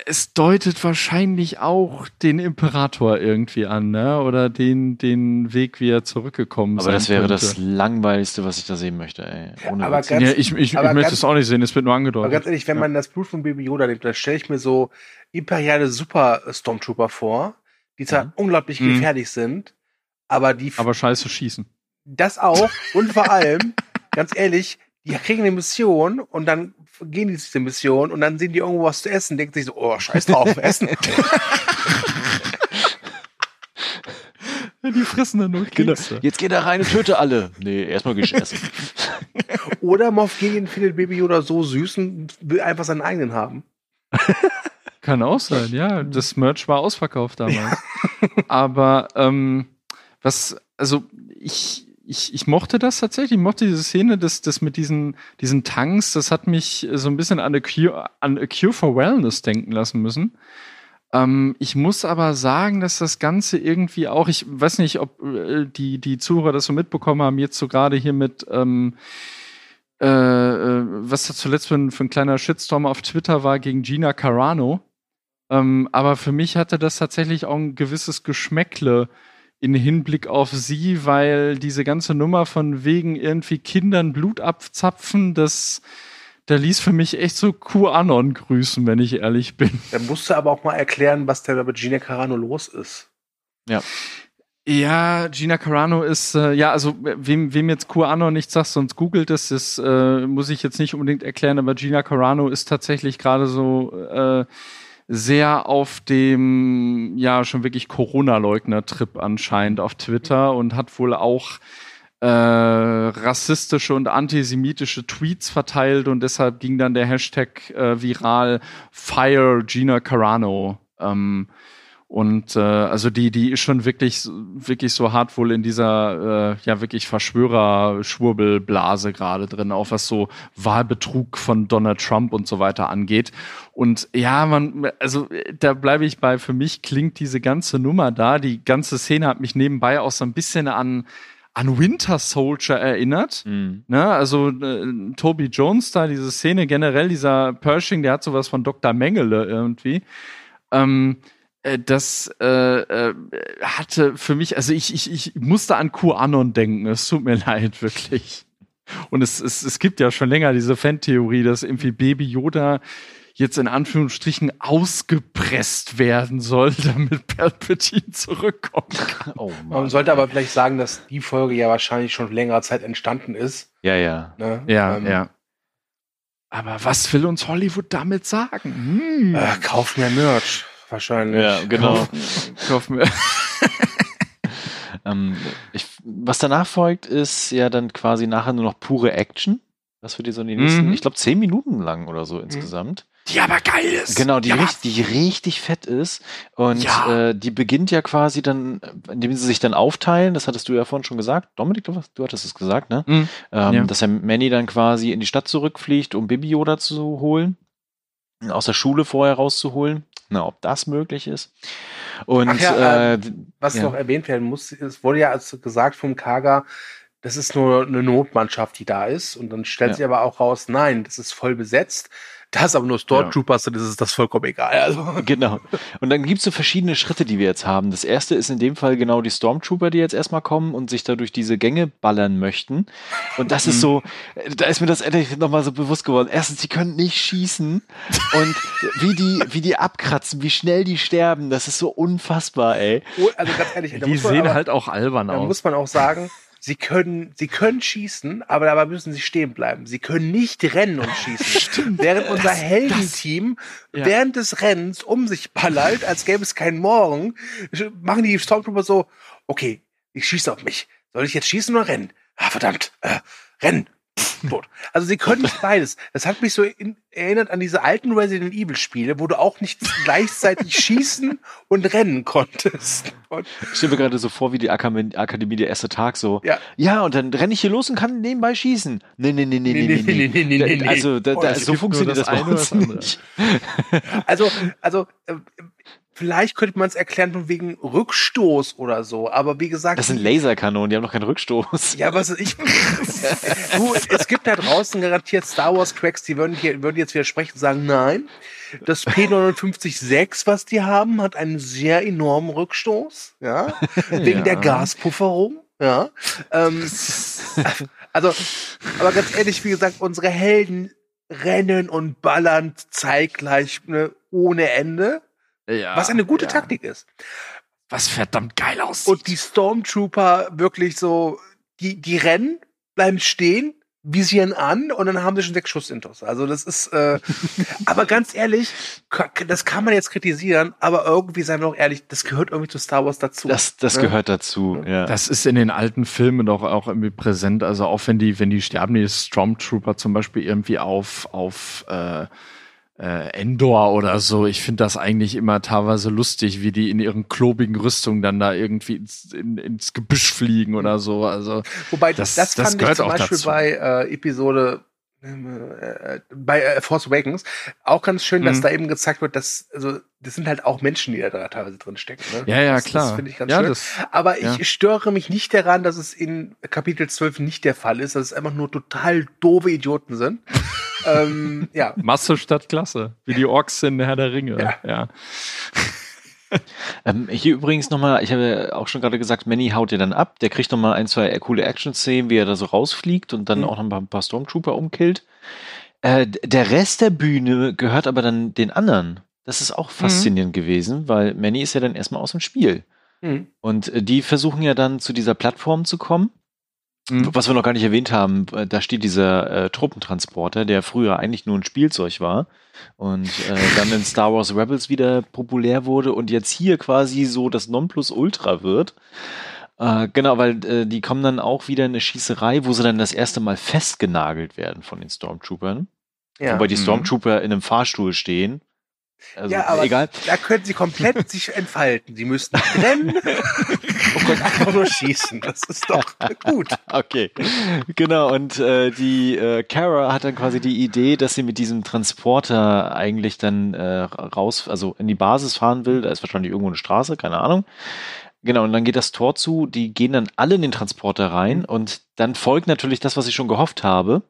es deutet wahrscheinlich auch den Imperator irgendwie an, ne? Oder den, den Weg, wie er zurückgekommen Aber sein das wäre könnte. das langweiligste, was ich da sehen möchte, ey. Ohne aber ganz- Ja, ich, ich, ich aber möchte ganz- es auch nicht sehen, es wird nur Aber angedeutet. ganz ehrlich, wenn Ja. man das Blut von Baby Yoda nimmt, dann stelle ich mir so imperiale Super-Stormtrooper vor, die zwar Mhm. unglaublich Mhm. gefährlich sind, aber die Aber scheiße schießen. das auch und vor allem, ganz ehrlich, die kriegen eine Mission und dann gehen die diese Mission und dann sehen die irgendwo was zu essen, denken sich so, oh, scheiß drauf, essen. Die fressen dann nur Genau. Jetzt geht er rein und töte alle. Nee, erstmal gegessen. Oder Moff Gideon findet Baby Yoda so süß und will einfach seinen eigenen haben. Kann auch sein, ja. Das Merch war ausverkauft damals. Aber ähm, was, also ich, ich, ich mochte das tatsächlich, ich mochte diese Szene, das, das mit diesen, diesen Tanks, das hat mich so ein bisschen an A Cure, an A Cure for Wellness denken lassen müssen. Ähm, ich muss aber sagen, dass das Ganze irgendwie auch, ich weiß nicht, ob äh, die, die Zuhörer das so mitbekommen haben, jetzt so gerade hier mit, ähm, äh, äh, was da zuletzt für ein, für ein kleiner Shitstorm auf Twitter war gegen Gina Carano. Ähm, aber für mich hatte das tatsächlich auch ein gewisses Geschmäckle in Hinblick auf sie, weil diese ganze Nummer von wegen irgendwie Kindern Blut abzapfen, das, der ließ für mich echt so QAnon grüßen, wenn ich ehrlich bin. Dann musst du aber auch mal erklären, was da mit Gina Carano los ist. Ja. Ja, Gina Carano ist, äh, ja, also wem, wem jetzt QAnon nicht sagt, sonst googelt es, das äh, muss ich jetzt nicht unbedingt erklären, aber Gina Carano ist tatsächlich gerade so äh, sehr auf dem, ja, schon wirklich Corona-Leugner-Trip anscheinend auf Twitter und hat wohl auch äh, rassistische und antisemitische Tweets verteilt und deshalb ging dann der Hashtag äh, viral Fire Gina Carano. Ähm, und äh, also die, die ist schon wirklich, wirklich so hart wohl in dieser äh, ja wirklich Verschwörer-Schwurbelblase gerade drin, auch was so Wahlbetrug von Donald Trump und so weiter angeht. Und ja, man, also da bleibe ich bei, für mich klingt diese ganze Nummer da, die ganze Szene hat mich nebenbei auch so ein bisschen an an Winter Soldier erinnert. Mhm. Ne? Also äh, Toby Jones da, diese Szene generell, dieser Pershing, der hat sowas von Dr. Mengele irgendwie. Ähm, äh, das äh, äh, hatte für mich, also ich, ich, ich musste an QAnon denken, es tut mir leid, wirklich. Und es, es, es gibt ja schon länger diese Fan-Theorie, dass irgendwie Baby Yoda jetzt in Anführungsstrichen ausgepresst werden soll, damit Palpatine zurückkommt. Oh Man sollte aber vielleicht sagen, dass die Folge ja wahrscheinlich schon längerer Zeit entstanden ist. Ja, ja. Ne? Ja, ähm, ja. Aber was will uns Hollywood damit sagen? Hm. Äh, kauf mehr Merch. Wahrscheinlich. Ja, genau. Kauf mir. ähm, ich, was danach folgt, ist ja dann quasi nachher nur noch pure Action. Was für die so die nächsten, mhm. ich glaube, zehn Minuten lang oder so insgesamt. Die aber geil ist. Genau, die, richtig, die richtig fett ist. Und ja. äh, die beginnt ja quasi dann, indem sie sich dann aufteilen, das hattest du ja vorhin schon gesagt. Dominik, du, du hattest es gesagt, ne? Mhm. Ähm, ja. Dass der Manny dann quasi in die Stadt zurückfliegt, um Baby Yoda zu holen. Aus der Schule vorher rauszuholen. Na, ob das möglich ist. Und ja, äh, äh, was ja. noch erwähnt werden muss, es wurde ja als gesagt vom Kaga, das ist nur eine Notmannschaft, die da ist. Und dann stellt ja. sich aber auch raus, nein, das ist voll besetzt. Da ist aber nur Stormtroopers, ja. dann ist es das vollkommen egal. Also. Genau. Und dann gibt es so verschiedene Schritte, die wir jetzt haben. Das erste ist in dem Fall genau die Stormtrooper, die jetzt erstmal kommen und sich da durch diese Gänge ballern möchten. Und das ist mhm. so, da ist mir das endlich nochmal so bewusst geworden. Erstens, die können nicht schießen. Und wie die, wie die abkratzen, wie schnell die sterben, das ist so unfassbar, ey. Oh, also ganz ehrlich, die sehen aber, halt auch albern aus. Da muss man auch sagen, Sie können, sie können schießen, aber dabei müssen sie stehen bleiben. Sie können nicht rennen und schießen. Stimmt. Während unser Heldenteam ja. während des Rennens um sich ballert, als gäbe es keinen Morgen, machen die Stormtrooper so, okay, ich schieße auf mich. Soll ich jetzt schießen oder rennen? Ah, verdammt, äh, rennen Tot. Also sie können nicht beides. Das hat mich so in, erinnert an diese alten Resident Evil Spiele, wo du auch nicht gleichzeitig schießen und rennen konntest. Und ich stelle mir gerade so vor, wie die Akademie, der erste Tag so. Ja. ja, und dann renne ich hier los und kann nebenbei schießen. Nee, nee, nee, nee, nee, nee. nee, nee, nee, nee, nee. Also da, oh, da, so funktioniert das, das bei uns nicht. Also, also äh, Vielleicht könnte man es erklären von wegen Rückstoß oder so, aber wie gesagt. Das sind Laserkanonen, die haben noch keinen Rückstoß. Ja, was ich. du, es gibt da draußen garantiert Star Wars Cracks, die würden, hier, würden jetzt widersprechen und sagen, nein, das P956, was die haben, hat einen sehr enormen Rückstoß, ja, wegen ja. der Gaspufferung, ja. Ähm, also, aber ganz ehrlich, wie gesagt, unsere Helden rennen und ballern zeitgleich ne, ohne Ende. Ja, was eine gute ja. Taktik ist. Was verdammt geil aussieht. Und die Stormtrooper wirklich so, die, die rennen, bleiben stehen, visieren an und dann haben sie schon sechs Schuss intus. Also das ist, äh, aber ganz ehrlich, das kann man jetzt kritisieren, aber irgendwie, seien wir auch ehrlich, das gehört irgendwie zu Star Wars dazu. Das, das ne? gehört dazu, ja. Das ist in den alten Filmen doch auch irgendwie präsent. Also auch wenn die, wenn die sterben, die Stormtrooper zum Beispiel irgendwie auf, auf, äh, äh, Endor oder so. Ich finde das eigentlich immer teilweise lustig, wie die in ihren klobigen Rüstungen dann da irgendwie ins, in, ins Gebüsch fliegen oder so. Also wobei das, das, das fand ich zum Beispiel dazu. bei äh, Episode äh, bei äh, Force Awakens auch ganz schön, dass mhm. da eben gezeigt wird, dass also das sind halt auch Menschen, die da teilweise drin stecken. Ne? Ja, ja, das, klar. Das finde ich ganz ja, schön. Das, Aber ja. ich störe mich nicht daran, dass es in Kapitel 12 nicht der Fall ist, dass es einfach nur total doofe Idioten sind. ähm, ja. Masse statt Klasse, wie die Orks in Herr der Ringe. Ja. ja. ähm, hier übrigens nochmal, ich habe ja auch schon gerade gesagt, Manny haut ja dann ab. Der kriegt nochmal ein, zwei coole Action-Szenen, wie er da so rausfliegt und dann mhm. auch noch ein paar Stormtrooper umkillt. Äh, der Rest der Bühne gehört aber dann den anderen. Das ist auch faszinierend mhm. gewesen, weil Manny ist ja dann erstmal aus dem Spiel. Mhm. Und äh, die versuchen ja dann zu dieser Plattform zu kommen. Mhm. Was wir noch gar nicht erwähnt haben, äh, da steht dieser äh, Truppentransporter, der früher eigentlich nur ein Spielzeug war und äh, dann in Star Wars Rebels wieder populär wurde und jetzt hier quasi so das Nonplusultra wird. Äh, genau, weil äh, die kommen dann auch wieder in eine Schießerei, wo sie dann das erste Mal festgenagelt werden von den Stormtroopern. Ja. Wobei die mhm. Stormtrooper mhm. in einem Fahrstuhl stehen. Also, ja, aber egal. da können sie komplett sich entfalten. Sie müssten trennen und können einfach nur schießen. Das ist doch gut. Okay, genau. Und äh, die äh, Kara hat dann quasi die Idee, dass sie mit diesem Transporter eigentlich dann äh, raus, also in die Basis fahren will. Da ist wahrscheinlich irgendwo eine Straße, keine Ahnung. Genau, und dann geht das Tor zu, die gehen dann alle in den Transporter rein mhm. und dann folgt natürlich das, was ich schon gehofft habe.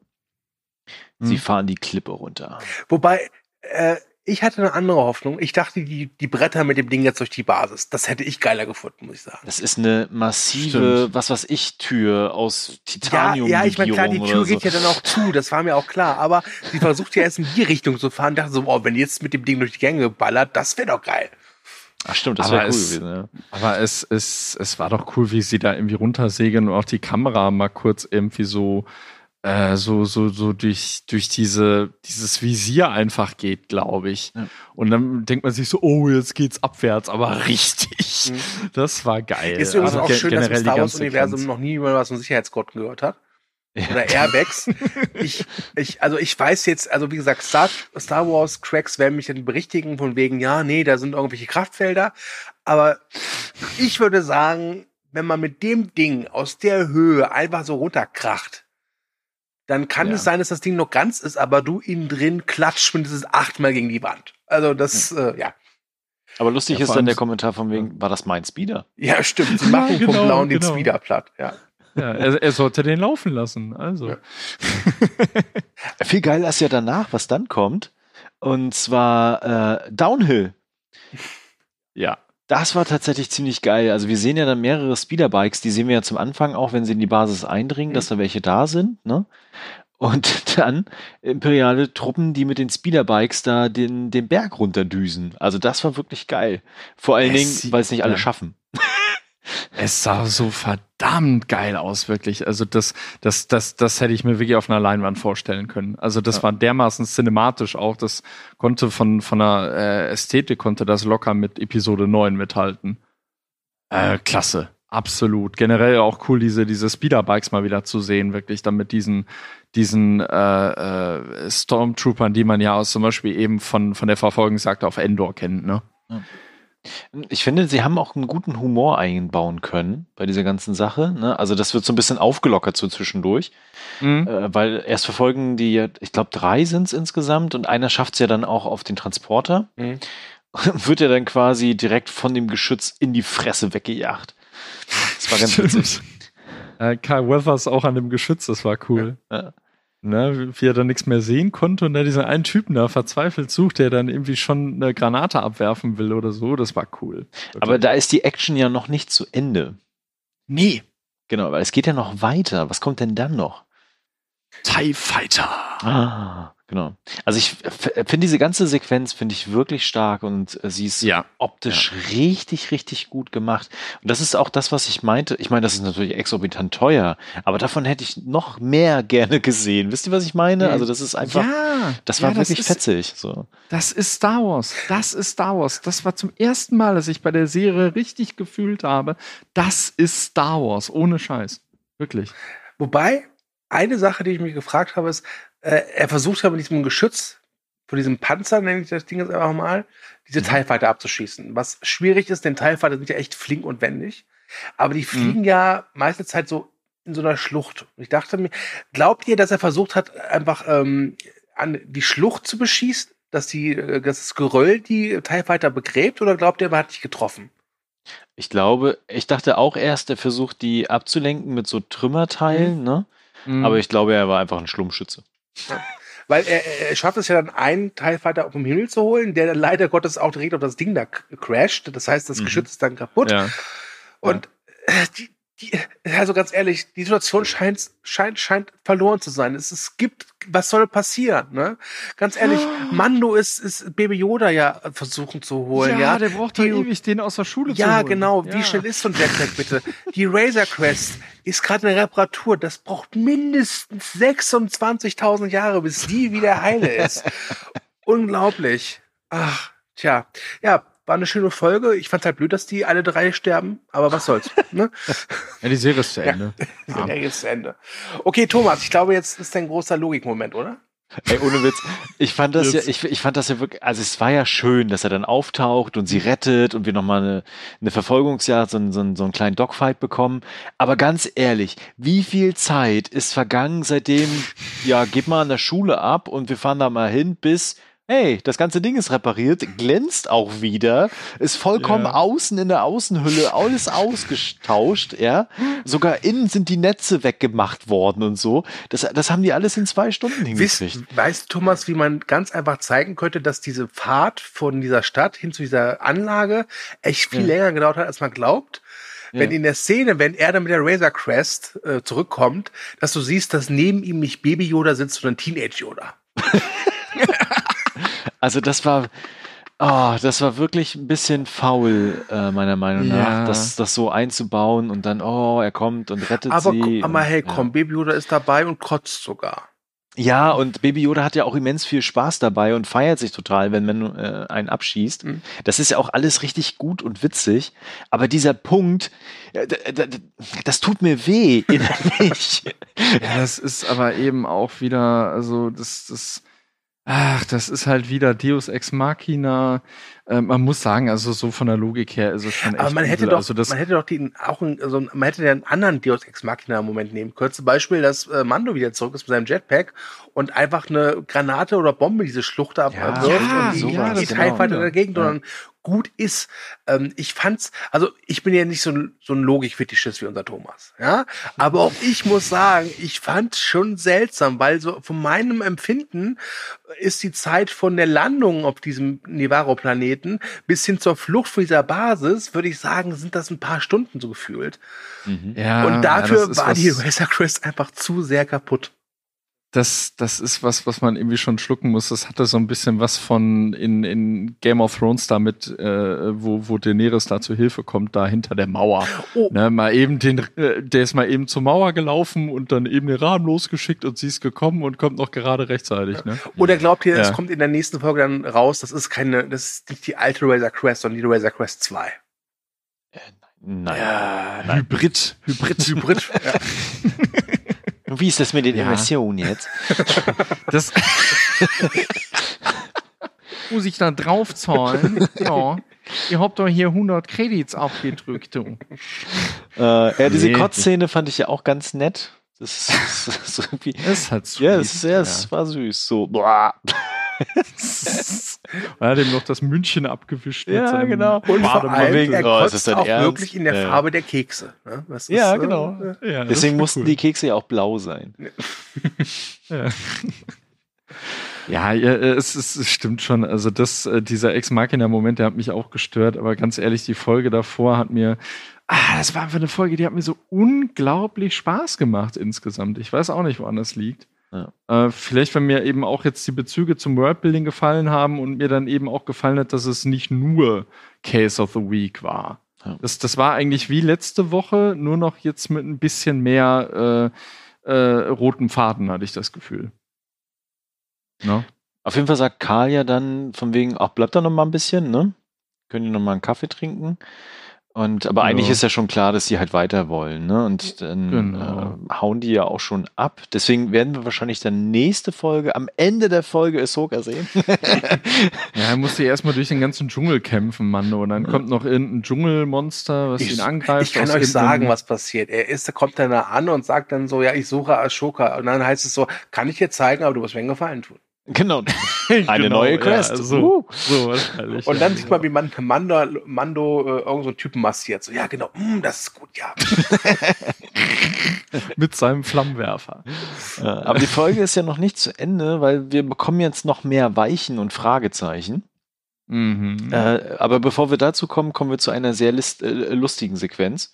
Sie mhm. fahren die Klippe runter. Wobei, äh, ich hatte eine andere Hoffnung. Ich dachte, die, die Bretter mit dem Ding jetzt durch die Basis, das hätte ich geiler gefunden, muss ich sagen. Das ist eine massive, Stimmt. was weiß ich, Tür aus Titanium. Ja, ja ich meine, klar, die Tür geht so. ja dann auch zu, das war mir auch klar. Aber sie versucht ja erst in die Richtung zu fahren. dachte so, oh, wenn die jetzt mit dem Ding durch die Gänge ballert, das wäre doch geil. Ach stimmt, das wäre cool es, gewesen. Ja. Aber es, es, es war doch cool, wie sie da irgendwie runtersegeln und auch die Kamera mal kurz irgendwie so äh, so so so durch durch diese dieses Visier einfach geht, glaube ich. Ja. Und dann denkt man sich so, oh, jetzt geht's abwärts, aber richtig. Mhm. Das war geil. Ist übrigens also auch schön, dass im Star Wars Universum noch nie jemand was von Sicherheitsgurten gehört hat. Ja. Oder Airbags. ich, ich, also ich weiß jetzt, also wie gesagt, Star, Star Wars Cracks werden mich dann berichtigen von wegen, ja, nee, da sind irgendwelche Kraftfelder. Aber ich würde sagen, wenn man mit dem Ding aus der Höhe einfach so runterkracht, dann kann ja. es sein, dass das Ding noch ganz ist, aber du innen drin klatscht mindestens achtmal gegen die Wand. Also das, ja. Äh, ja. Aber lustig ja, ist dann der Kommentar von wegen, war das mein Speeder? Ja, stimmt. Sie machen genau, vom Blauen genau. den Speeder platt, ja. Ja, er, er, sollte den laufen lassen. Also. Ja. Viel geiler ist ja danach, was dann kommt. Und zwar äh, Downhill. Ja. Das war tatsächlich ziemlich geil. Also wir sehen ja dann mehrere Speederbikes, die sehen wir ja zum Anfang auch, wenn sie in die Basis eindringen, mhm. dass da welche da sind. Ne? Und dann imperiale Truppen, die mit den Speederbikes da den, den Berg runterdüsen. Also das war wirklich geil. Vor allen es Dingen, weil es nicht alle ja. schaffen. Es sah so verdammt geil aus, wirklich. Also das, das, das, das hätte ich mir wirklich auf einer Leinwand vorstellen können. Also das ja. war dermaßen cinematisch auch. Das konnte von, von der äh, Ästhetik konnte das locker mit Episode 9 mithalten. Äh, klasse. Absolut. Generell auch cool, diese, diese Speederbikes mal wieder zu sehen, wirklich dann mit diesen, diesen äh, äh, Stormtroopern, die man ja aus zum Beispiel eben von, von der Verfolgungsjagd auf Endor kennt, ne? Ja. Ich finde, sie haben auch einen guten Humor einbauen können bei dieser ganzen Sache. Ne? Also das wird so ein bisschen aufgelockert so zwischendurch. Mhm. Äh, weil erst verfolgen die ja, ich glaube, drei sind es insgesamt und einer schafft es ja dann auch auf den Transporter. Mhm. Und wird ja dann quasi direkt von dem Geschütz in die Fresse weggejagt. Das war ganz witzig. Äh, Kyle Weathers auch an dem Geschütz, das war cool. Ja ne, wie er dann nichts mehr sehen konnte und er diesen einen Typen da verzweifelt sucht, der dann irgendwie schon eine Granate abwerfen will oder so. Das war cool. Wirklich. Aber da ist die Action ja noch nicht zu Ende. Nee. Genau, weil es geht ja noch weiter. Was kommt denn dann noch? TIE Fighter. Ah. Genau. Also ich finde diese ganze Sequenz finde ich wirklich stark und äh, sie ist ja. optisch ja. richtig, richtig gut gemacht. Und das ist auch das, was ich meinte. Ich meine, das ist natürlich exorbitant teuer, aber davon hätte ich noch mehr gerne gesehen. Wisst ihr, was ich meine? Also das ist einfach, ja, das war ja, wirklich das ist, fetzig. So. Das ist Star Wars. Das ist Star Wars. Das war zum ersten Mal, dass ich bei der Serie richtig gefühlt habe. Das ist Star Wars. Ohne Scheiß. Wirklich. Wobei, eine Sache, die ich mich gefragt habe, ist, äh, er versucht ja mit diesem Geschütz, von diesem Panzer, nenne ich das Ding jetzt einfach mal, diese mhm. TIE Fighter abzuschießen. Was schwierig ist, denn TIE Fighter sind ja echt flink und wendig. Aber die fliegen mhm. ja meiste Zeit so in so einer Schlucht. Ich dachte mir, glaubt ihr, dass er versucht hat, einfach ähm, an die Schlucht zu beschießen? Dass, die, äh, dass das Geröll die TIE Fighter begräbt? Oder glaubt ihr, er hat dich getroffen? Ich glaube, ich dachte auch erst, er versucht, die abzulenken mit so Trümmerteilen, mhm. ne? Mhm. Aber ich glaube, er war einfach ein Schlummschütze. Weil er, er schafft es ja dann, einen Teilfighter auf dem Himmel zu holen, der dann leider Gottes auch direkt auf das Ding da crasht. Das heißt, das mhm. Geschütz ist dann kaputt. Ja. Und ja. Äh, die, die, also ganz ehrlich, die Situation scheint, scheint, scheint verloren zu sein. Es, es gibt, was soll passieren, ne? Ganz ehrlich, Mando ist, ist Baby Yoda ja versuchen zu holen, ja. ja der braucht doch ewig, den aus der Schule zu Ja, holen. genau. Ja. Wie schnell ist so ein Jetpack bitte? Die Razor Crest ist gerade eine Reparatur. Das braucht mindestens 26.000 Jahre, bis die wieder heile ist. Unglaublich. Ach, tja. Ja, war eine schöne Folge. Ich fand halt blöd, dass die alle drei sterben, aber was soll's. Ne? Ja, die Serie ist zu. Ende. Ja. ja, jetzt zu Ende. Okay, Thomas, ich glaube, jetzt ist ein großer Logikmoment, oder? Ey, ohne Witz. Ich fand das ja, ich, ich fand das ja wirklich, also es war ja schön, dass er dann auftaucht und sie rettet und wir nochmal eine, eine Verfolgungsjagd, so, einen- so, einen- so einen kleinen Dogfight bekommen. Aber ganz ehrlich, wie viel Zeit ist vergangen seitdem, ja, gib mal an der Schule ab und wir fahren da mal hin bis, hey, das ganze Ding ist repariert, glänzt auch wieder, ist vollkommen Ja. außen in der Außenhülle, alles ausgetauscht, ja. Sogar innen sind die Netze weggemacht worden und so. Das, das haben die alles in zwei Stunden hingekriegt. Weißt du, Thomas, wie man ganz einfach zeigen könnte, dass diese Fahrt von dieser Stadt hin zu dieser Anlage echt viel Ja. länger gedauert hat, als man glaubt? Wenn Ja. in der Szene, wenn er dann mit der Razor Crest äh, zurückkommt, dass du siehst, dass neben ihm nicht Baby Yoda sitzt, sondern Teenage Yoda. Also das war, oh, das war wirklich ein bisschen faul, äh, meiner Meinung Ja. nach, das, das so einzubauen und dann, oh, er kommt und rettet Aber, sie. aber und, hey, ja. komm, Baby Yoda ist dabei und kotzt sogar. Ja, und Baby Yoda hat ja auch immens viel Spaß dabei und feiert sich total, wenn man äh, einen abschießt. Mhm. Das ist ja auch alles richtig gut und witzig. Aber dieser Punkt, äh, das tut mir weh innerlich. Ja, das ist aber eben auch wieder, also das, das, ach, das ist halt wieder Deus Ex Machina. Äh, man muss sagen, also so von der Logik her ist es schon echt Aber man hätte übel. doch, also man hätte doch den, auch einen, also man hätte ja einen anderen Deus Ex Machina Moment nehmen können. Zum Beispiel, dass äh, Mando wieder zurück ist mit seinem Jetpack und einfach eine Granate oder Bombe diese Schlucht da Ja, wirft ja, und die, sowas, die genau. TIE Fighter dagegen, sondern gut ist. Ähm, ich fand's, also ich bin ja nicht so ein, so ein Logikfetischist wie unser Thomas, ja. Aber auch ich muss sagen, ich fand's schon seltsam, weil so von meinem Empfinden ist die Zeit von der Landung auf diesem Nevarro-Planeten bis hin zur Flucht von dieser Basis, würde ich sagen, sind das ein paar Stunden so gefühlt. Mhm. ja, Und ja, dafür ist war die Razor Crest einfach zu sehr kaputt. Das, das ist was, was man irgendwie schon schlucken muss. Das hatte so ein bisschen was von in, in Game of Thrones damit, äh, wo, wo Daenerys da zu Hilfe kommt, da hinter der Mauer. Oh. Ne, mal eben den, äh, der ist mal eben zur Mauer gelaufen und dann eben den Rahmen losgeschickt und sie ist gekommen und kommt noch gerade rechtzeitig. Ne? Oder glaubt ihr, es Ja. kommt in der nächsten Folge dann raus, das ist keine, das ist nicht die alte Razor Crest, sondern die Razor Crest 2. Nein. Ja, Nein. Hybrid, Hybrid, Hybrid. ja. Und wie ist das mit den Ja. Immersionen jetzt? Das muss ich da draufzahlen. ja. Ihr habt doch hier 100 Credits abgedrückt, du. Äh, ja, diese Nee. Kotzszene fand ich ja auch ganz nett. Das ist, das ist so irgendwie, Das ist halt ja, ist, ja, das war süß. So, boah. Er hat ihm noch das München abgewischt. Ja, genau. Und vor allem, er oh, ist auch Ernst? wirklich in der Ja. Farbe der Kekse. Ne? Ist, Ja, äh, genau. äh, Ja, Deswegen ist mussten cool. die Kekse ja auch blau sein. Ja. Ja, ja, es, es, es stimmt schon. Also das, äh, dieser Ex-Machina-Moment, der hat mich auch gestört. Aber ganz ehrlich, die Folge davor hat mir, ah, das war einfach eine Folge, die hat mir so unglaublich Spaß gemacht insgesamt. Ich weiß auch nicht, woran das liegt. Ja. Äh, vielleicht, wenn mir eben auch jetzt die Bezüge zum Worldbuilding gefallen haben und mir dann eben auch gefallen hat, dass es nicht nur Case of the Week war. Ja. Das, das war eigentlich wie letzte Woche, nur noch jetzt mit ein bisschen mehr äh, äh, roten Faden, hatte ich das Gefühl. Ne? Auf jeden Fall sagt Karl ja dann von wegen, ach, bleibt da noch mal ein bisschen, ne? Können die noch mal einen Kaffee trinken? Und, aber Ja. eigentlich ist ja schon klar, dass sie halt weiter wollen, ne? Und dann Genau. äh, hauen die ja auch schon ab. Deswegen werden wir wahrscheinlich dann nächste Folge, am Ende der Folge Ahsoka sehen. Ja, er musste erstmal durch den ganzen Dschungel kämpfen, Mann. Und dann kommt noch irgendein Dschungelmonster, was Ich, ihn angreift. ich kann euch sagen, was passiert. Er ist, kommt dann da an und sagt dann so, ja, ich suche Ashoka. Und dann heißt es so, kann ich dir zeigen, aber du musst mir einen Gefallen tun. Genau. Eine Genau, neue ja, Quest. so, Uh. so wahrscheinlich. Und ja. dann sieht man, wie man Mando, Mando äh, irgend so einen Typen massiert. So, ja, genau, mm, das ist gut, ja. mit seinem Flammenwerfer. Aber die Folge ist ja noch nicht zu Ende, weil wir bekommen jetzt noch mehr Weichen und Fragezeichen. Mhm. Äh, aber bevor wir dazu kommen, kommen wir zu einer sehr list, äh, lustigen Sequenz.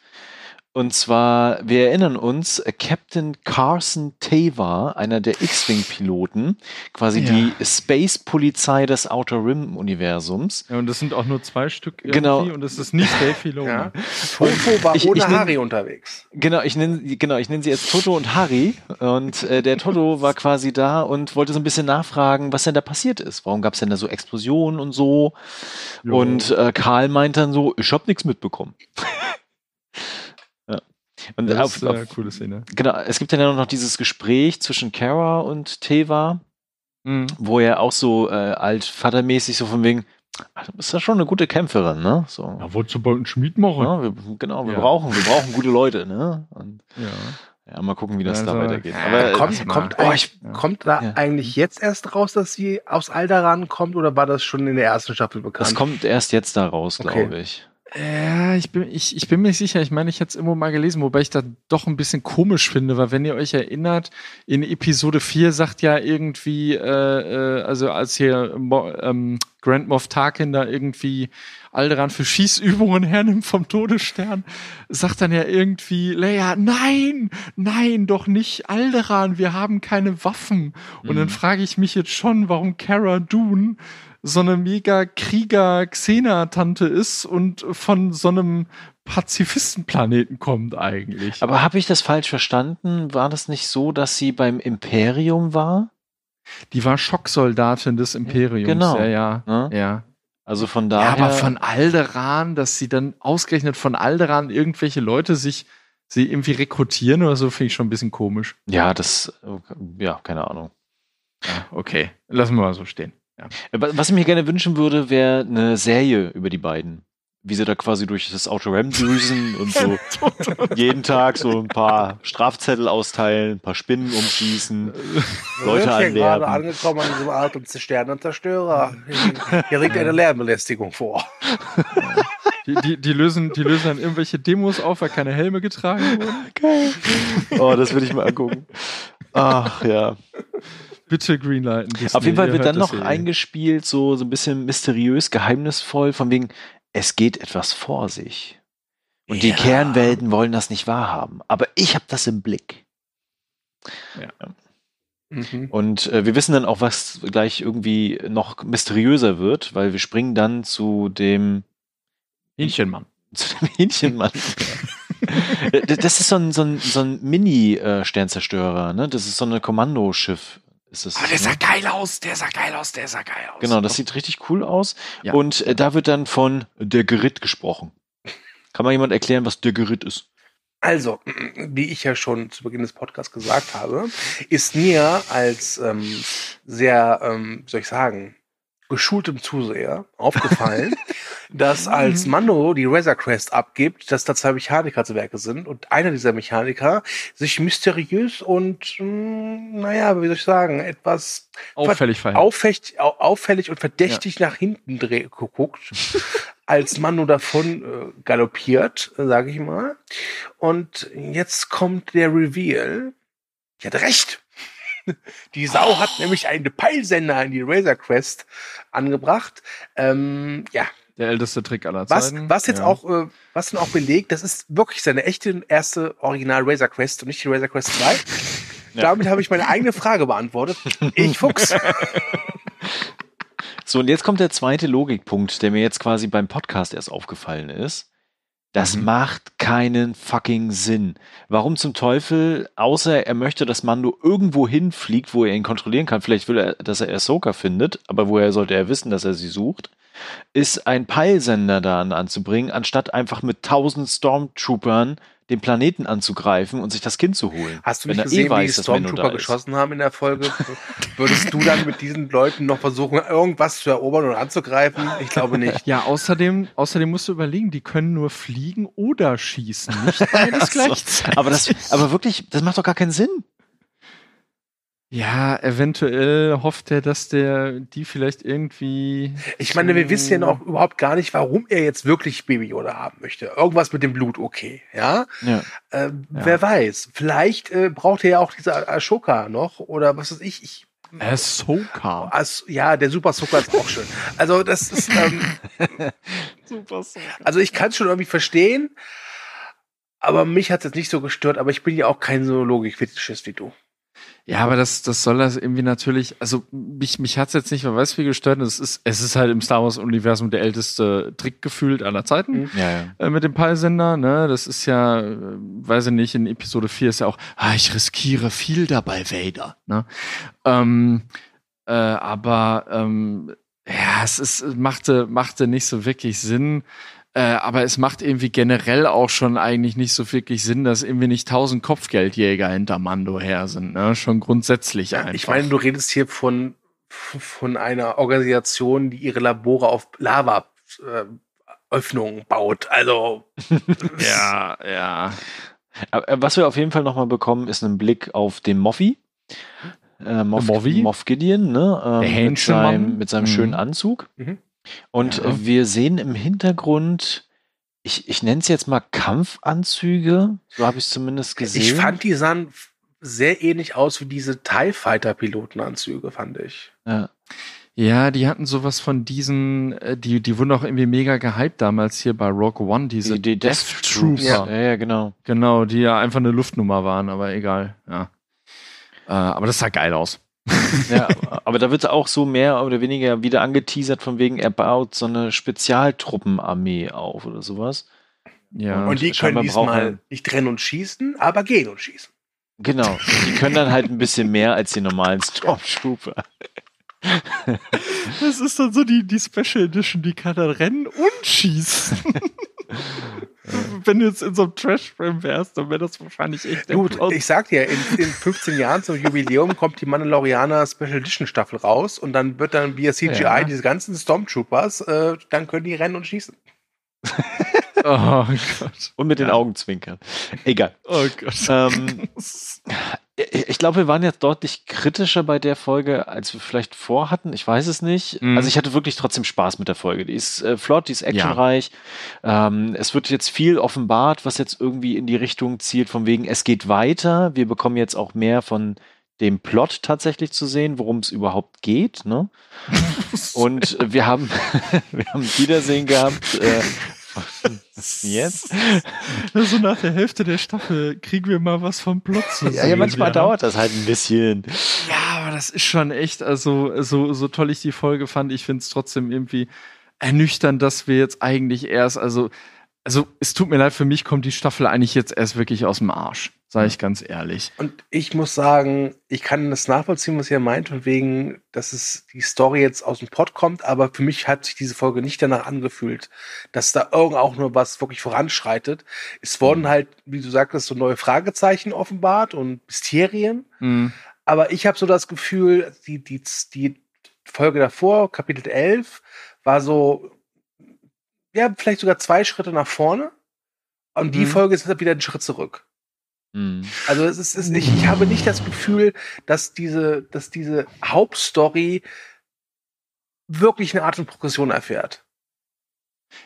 Und zwar, wir erinnern uns, äh, Captain Carson Teva, einer der X-Wing-Piloten, quasi Ja. die Space-Polizei des Outer Rim-Universums. Ja, und das sind auch nur zwei Stück irgendwie Genau. und es ist nicht Dave Filoni. Ja. Toto war Ich- ohne ich nehm- Harry unterwegs. Genau, ich nenne genau, ich nenne sie jetzt Toto und Harry. Und äh, der Toto war quasi da und wollte so ein bisschen nachfragen, was denn da passiert ist. Warum gab es denn da so Explosionen und so? Jo. Und äh, Karl meint dann so, ich habe nichts mitbekommen. Und das auf, ist eine auf, coole Szene. genau, es gibt dann ja noch dieses Gespräch zwischen Kara und Teva, Mhm. wo er auch so äh, altvatermäßig so von wegen, ach, du bist ja schon eine gute Kämpferin, ne? So. Ja, wolltest du bald einen Schmied machen? Ja, wir, genau, wir Ja. brauchen, wir brauchen gute Leute, ne? Und Ja. ja, mal gucken, wie das da Also, weitergeht. ja, Aber kommt, lass mal. kommt, Oh, ich- kommt da ja. eigentlich jetzt erst raus, dass sie aus Alderan kommt oder war das schon in der ersten Staffel bekannt? das kommt erst jetzt da raus, Okay. glaube ich. Ja, ich bin, ich, ich bin mir nicht sicher. Ich meine, ich hätte es irgendwo mal gelesen, wobei ich das doch ein bisschen komisch finde, weil wenn ihr euch erinnert, in Episode 4 sagt ja irgendwie, äh, äh, also als hier ähm, Grand Moff Tarkin da irgendwie Alderan für Schießübungen hernimmt vom Todesstern, sagt dann ja irgendwie Leia, nein, nein, doch nicht Alderan, wir haben keine Waffen. Und dann Mhm. frage ich mich jetzt schon, warum Cara Dune so eine mega Krieger-Xena-Tante ist und von so einem Pazifistenplaneten kommt eigentlich. Aber habe ich das falsch verstanden? War das nicht so, dass sie beim Imperium war? die war Schocksoldatin des Imperiums. Genau. Ja, ja. Ne? ja. Also von Ja, daher. aber von Alderan, dass sie dann ausgerechnet von Alderan irgendwelche Leute sich sie irgendwie rekrutieren oder so, finde ich schon ein bisschen komisch. ja, das, ja, keine Ahnung. Ja, okay. Lassen wir mal so stehen. Ja. Was ich mir gerne wünschen würde, wäre eine Serie über die beiden. Wie sie da quasi durch das Outer Rim düsen und so jeden Tag so ein paar Strafzettel austeilen, ein paar Spinnen umschießen. Wir Leute sind hier gerade anlernen. angekommen an diesem alten Sternenzerstörer. Hier liegt eine Lärmbelästigung vor. Die, die, die, lösen, die lösen dann irgendwelche Demos auf, weil keine Helme getragen wurden. Geil. Oh, das will ich mal angucken. Ach ja. Bitte Greenlighten. Disney, Auf jeden Fall wird dann noch eh. eingespielt, so, so ein bisschen mysteriös, geheimnisvoll, von wegen, es geht etwas vor sich. Und die Ja. Kernwelten wollen das nicht wahrhaben. Aber ich habe das im Blick. Mhm. Und äh, wir wissen dann auch, was gleich irgendwie noch mysteriöser wird, weil wir springen dann zu dem, Hähnchenmann. zu dem Hähnchenmann. Äh, das ist so ein, so ein, so ein Mini-Sternzerstörer, ne? Das ist so ein Kommandoschiff. Ist das, Aber der ne? sah geil aus, der sah geil aus, der sah geil aus. Genau, das sieht richtig cool aus. Ja. Und äh, da wird dann von der Geritt gesprochen. Kann mal jemand erklären, was der Geritt ist? Also, wie ich ja schon zu Beginn des Podcasts gesagt habe, ist mir als ähm, sehr, ähm, wie soll ich sagen, geschultem Zuseher aufgefallen, dass als Mando die Razor Crest abgibt, dass da zwei Mechaniker zu Werke sind und einer dieser Mechaniker sich mysteriös und, mh, naja, wie soll ich sagen, etwas Auffällig auffällig, au- auffällig und verdächtig nach hinten guckt, als Mando davon äh, galoppiert, sage ich mal. Und jetzt kommt der Reveal. Ich hatte recht. Die Sau hat nämlich einen Peilsender in die Razor Quest angebracht. Ähm, ja, Der älteste Trick aller was, Zeiten. was jetzt ja. auch, äh, was dann auch belegt, das ist wirklich seine echte erste Original Razor Quest und nicht die Razor Quest 2. Damit habe ich meine eigene Frage beantwortet. Ich Fuchs. So, und jetzt kommt der zweite Logikpunkt, der mir jetzt quasi beim Podcast erst aufgefallen ist. Das Mhm. macht keinen fucking Sinn. Warum zum Teufel, außer er möchte, dass Mando irgendwo hinfliegt, wo er ihn kontrollieren kann, vielleicht will er, dass er Ahsoka findet, aber woher sollte er wissen, dass er sie sucht, ist ein Peilsender da anzubringen, anstatt einfach mit tausend Stormtroopern den Planeten anzugreifen und sich das Kind zu holen. Hast du Wenn nicht er gesehen, eh weiß, wie die Stormtrooper geschossen haben in der Folge? Würdest du dann mit diesen Leuten noch versuchen, irgendwas zu erobern oder anzugreifen? Ich glaube nicht. Ja, außerdem, außerdem musst du überlegen, die können nur fliegen oder schießen, nicht beides gleichzeitig. Aber das, aber wirklich, das macht doch gar keinen Sinn. Ja, eventuell hofft er, dass der die vielleicht irgendwie. Ich meine, wir wissen ja noch überhaupt gar nicht, warum er jetzt wirklich Baby Yoda haben möchte. Irgendwas mit dem Blut, okay, ja? Ja. Äh, Wer weiß. Vielleicht äh, braucht er ja auch diese Ashoka noch oder was weiß ich. ich Ahsoka. als, ja, der Super Soaker ist auch schön. Also das ist, ähm, Super so. also ich kann es schon irgendwie verstehen, Aber mich hat es jetzt nicht so gestört, aber ich bin ja auch kein so Logik-Fetischist wie du. Ja, aber das, das soll das irgendwie natürlich, also mich, mich hat's jetzt nicht, man weiß wie gestört, es ist, es ist halt im Star Wars-Universum der älteste Trick gefühlt aller Zeiten Mhm. Ja, ja. äh, mit dem Peilsender, ne? Das ist ja, äh, weiß ich nicht, in Episode 4 ist ja auch, ah, ich riskiere viel dabei, Vader, ne? Ähm, äh, aber ähm, ja, es ist, machte, machte nicht so wirklich Sinn. Äh, aber es macht irgendwie generell auch schon eigentlich nicht so wirklich Sinn, dass irgendwie nicht tausend Kopfgeldjäger hinter Mando her sind. Ne? Schon grundsätzlich einfach. Ich meine, du redest hier von, von einer Organisation, die ihre Labore auf Lava-Öffnungen baut. Also, ja, ja. Aber, äh, was wir auf jeden Fall nochmal bekommen, ist ein Blick auf den Moffi. Äh, Moff, Moffi? Moff Gideon, ne? Ähm, Der mit seinem, mit seinem Mhm. schönen Anzug. Mhm. Und Ja. wir sehen im Hintergrund, ich, ich nenne es jetzt mal Kampfanzüge. So habe ich es zumindest gesehen. ich fand, die sahen sehr ähnlich aus wie diese TIE Fighter-Pilotenanzüge, fand ich. ja. Ja, die hatten sowas von diesen, äh, die, die wurden auch irgendwie mega gehypt damals hier bei Rogue One, diese die, die Death Trooper. Trooper. Ja, ja, genau. Genau, die ja einfach eine Luftnummer waren, aber egal, ja. Äh, aber das sah geil aus. Ja, aber da wird auch so mehr oder weniger wieder angeteasert, von wegen, er baut so eine Spezialtruppenarmee auf oder sowas. Ja. und die können brauchen- diesmal nicht rennen und schießen, aber gehen und schießen. Genau. Die können dann halt ein bisschen mehr als die normalen Stormtrooper. Das ist dann so die, die Special Edition, die kann dann rennen und schießen. Wenn du jetzt in so einem Trash-Frame wärst, dann wäre das wahrscheinlich echt der Gut, Plot. ich sag dir, in, in 15 Jahren zum Jubiläum kommt die Mandalorianer Special Edition Staffel raus und dann wird dann via CGI Ja. diese ganzen Stormtroopers, äh, dann können die rennen und schießen. Oh Gott. Und mit den Ja. Augenzwinkern. Egal. Oh Gott. Ähm, ich ich glaube, wir waren jetzt deutlich kritischer bei der Folge, als wir vielleicht vorhatten. Ich weiß es nicht. Mhm. Also ich hatte wirklich trotzdem Spaß mit der Folge. Die ist äh, flott, die ist actionreich. Ähm, es wird jetzt viel offenbart, was jetzt irgendwie in die Richtung zielt, von wegen, es geht weiter. Wir bekommen jetzt auch mehr von dem Plot tatsächlich zu sehen, worum es überhaupt geht. Ne? Und äh, wir haben, wir haben Wiedersehen gehabt. Äh, jetzt? So nach der Hälfte der Staffel kriegen wir mal was vom Plot zu sehen. Ja, ja, manchmal ja. dauert das halt ein bisschen. Ja, aber das ist schon echt, also so, so toll ich die Folge fand, ich finde es trotzdem irgendwie ernüchternd, dass wir jetzt eigentlich erst, also, also es tut mir leid, für mich kommt die Staffel eigentlich jetzt erst wirklich aus dem Arsch, sage ich ganz ehrlich. Und ich muss sagen, ich kann das nachvollziehen, was ihr meint, von wegen, dass es die Story jetzt aus dem Pod kommt, aber für mich hat sich diese Folge nicht danach angefühlt, dass da irgend auch nur was wirklich voranschreitet. Es wurden halt, wie du sagtest, so neue Fragezeichen offenbart und Mysterien. Hm. Aber ich habe so das Gefühl, die, die, die Folge davor, Kapitel 11, war so, ja, vielleicht sogar zwei Schritte nach vorne. Und die Mhm. Folge ist wieder einen Schritt zurück. Hm. Also es ist, es ist ich, ich habe nicht das Gefühl, dass diese, dass diese Hauptstory wirklich eine Art von Progression erfährt.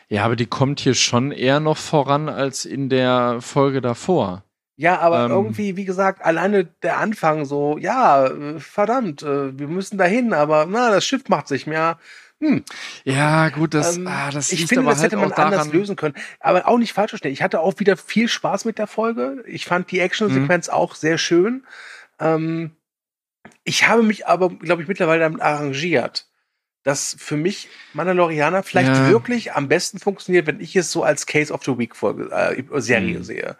Ja, aber die kommt hier schon eher noch voran als in der Folge davor. Ja, aber Ähm. irgendwie, wie gesagt, alleine der Anfang so, ja, äh, verdammt, äh, wir müssen dahin, aber na, das Schiff macht sich mehr. Hm, Ja, gut, das, ähm, ah, das ich finde, das halt hätte man daran, anders lösen können. Aber auch nicht falsch verstehen. Ich hatte auch wieder viel Spaß mit der Folge. Ich fand die Action-Sequenz Mhm. auch sehr schön. Ähm, ich habe mich aber, glaube ich, mittlerweile damit arrangiert, dass für mich Mandalorianer vielleicht Ja. wirklich am besten funktioniert, wenn ich es so als Case of the Week Folge, äh, Serie Mhm. sehe.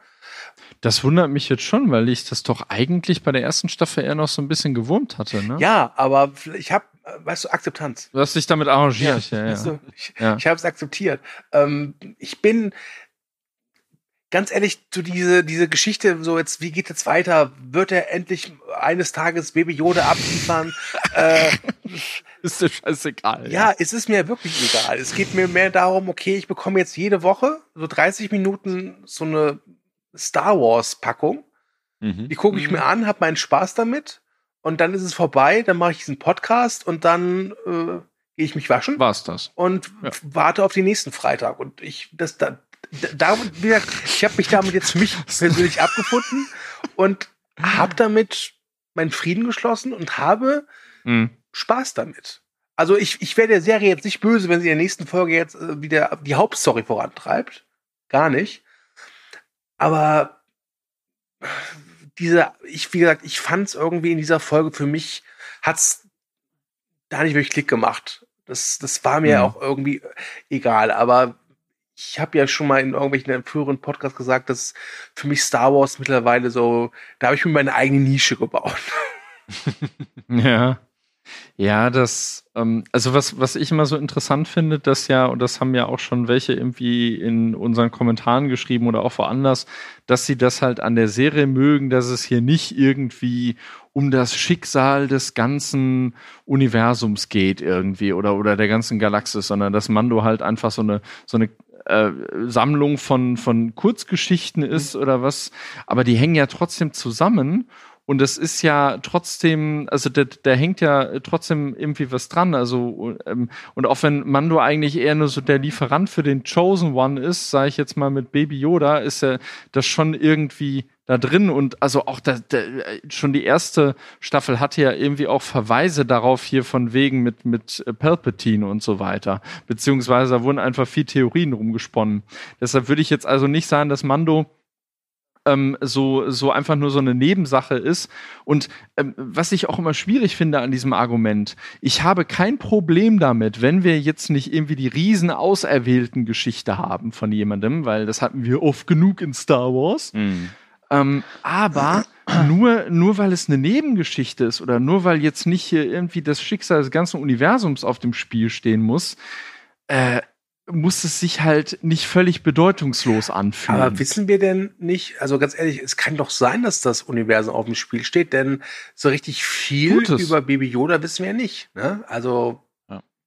Das wundert mich jetzt schon, weil ich das doch eigentlich bei der ersten Staffel eher noch so ein bisschen gewurmt hatte, ne? Ja, aber ich habe, weißt du, Akzeptanz. Du hast dich damit arrangiert, ja, ja. Weißt du, ich Ja. ich habe es akzeptiert. Ähm, ich bin ganz ehrlich, so diese, diese Geschichte, so jetzt, wie geht jetzt weiter? Wird er endlich eines Tages Baby Yoda abliefern? äh, Ist dir scheißegal. ja, es ist mir wirklich egal. Es geht mir mehr darum, okay, ich bekomme jetzt jede Woche so 30 Minuten so eine Star Wars Packung. Mhm. Die gucke ich Mhm. mir an, habe meinen Spaß damit und dann ist es vorbei. Dann mache ich diesen Podcast und dann äh, gehe ich mich waschen War's das. und Ja. warte auf den nächsten Freitag. Und ich, das, da, da, wie gesagt, ich habe mich damit jetzt für mich persönlich abgefunden und habe damit meinen Frieden geschlossen und habe Mhm. Spaß damit. Also ich, ich wäre der Serie jetzt nicht böse, wenn sie in der nächsten Folge jetzt äh, wieder die Hauptstory vorantreibt. Gar nicht. Aber diese, ich, wie gesagt, ich fand es irgendwie in dieser Folge für mich, hat's da nicht wirklich Klick gemacht. Das, das war mir Mhm. auch irgendwie egal, aber ich habe ja schon mal in irgendwelchen früheren Podcasts gesagt, dass für mich Star Wars mittlerweile so, da habe ich mir meine eigene Nische gebaut. Ja. Ja, das, ähm, also was, was ich immer so interessant finde, dass ja, und das haben ja auch schon welche irgendwie in unseren Kommentaren geschrieben oder auch woanders, dass sie das halt an der Serie mögen, dass es hier nicht irgendwie um das Schicksal des ganzen Universums geht irgendwie oder, oder der ganzen Galaxis, sondern dass Mando halt einfach so eine, so eine äh, Sammlung von, von Kurzgeschichten ist oder was, aber die hängen ja trotzdem zusammen und es ist ja trotzdem, also da, da hängt ja trotzdem irgendwie was dran. Also, ähm, und auch wenn Mando eigentlich eher nur so der Lieferant für den Chosen One ist, sage ich jetzt mal mit Baby Yoda, ist ja das schon irgendwie da drin. Und also auch da, da, schon die erste Staffel hatte ja irgendwie auch Verweise darauf hier von wegen mit, mit Palpatine und so weiter. Beziehungsweise da wurden einfach viel Theorien rumgesponnen. Deshalb würde ich jetzt also nicht sagen, dass Mando ähm, so, so einfach nur so eine Nebensache ist. Und ähm, was ich auch immer schwierig finde an diesem Argument, ich habe kein Problem damit, wenn wir jetzt nicht irgendwie die riesen auserwählten Geschichte haben von jemandem, weil das hatten wir oft genug in Star Wars. Mhm. Ähm, aber nur, nur weil es eine Nebengeschichte ist oder nur weil jetzt nicht hier irgendwie das Schicksal des ganzen Universums auf dem Spiel stehen muss, äh, muss es sich halt nicht völlig bedeutungslos anfühlen. Aber wissen wir denn nicht, also ganz ehrlich, es kann doch sein, dass das Universum auf dem Spiel steht, denn so richtig viel über Baby Yoda wissen wir ja nicht. Ne? Also,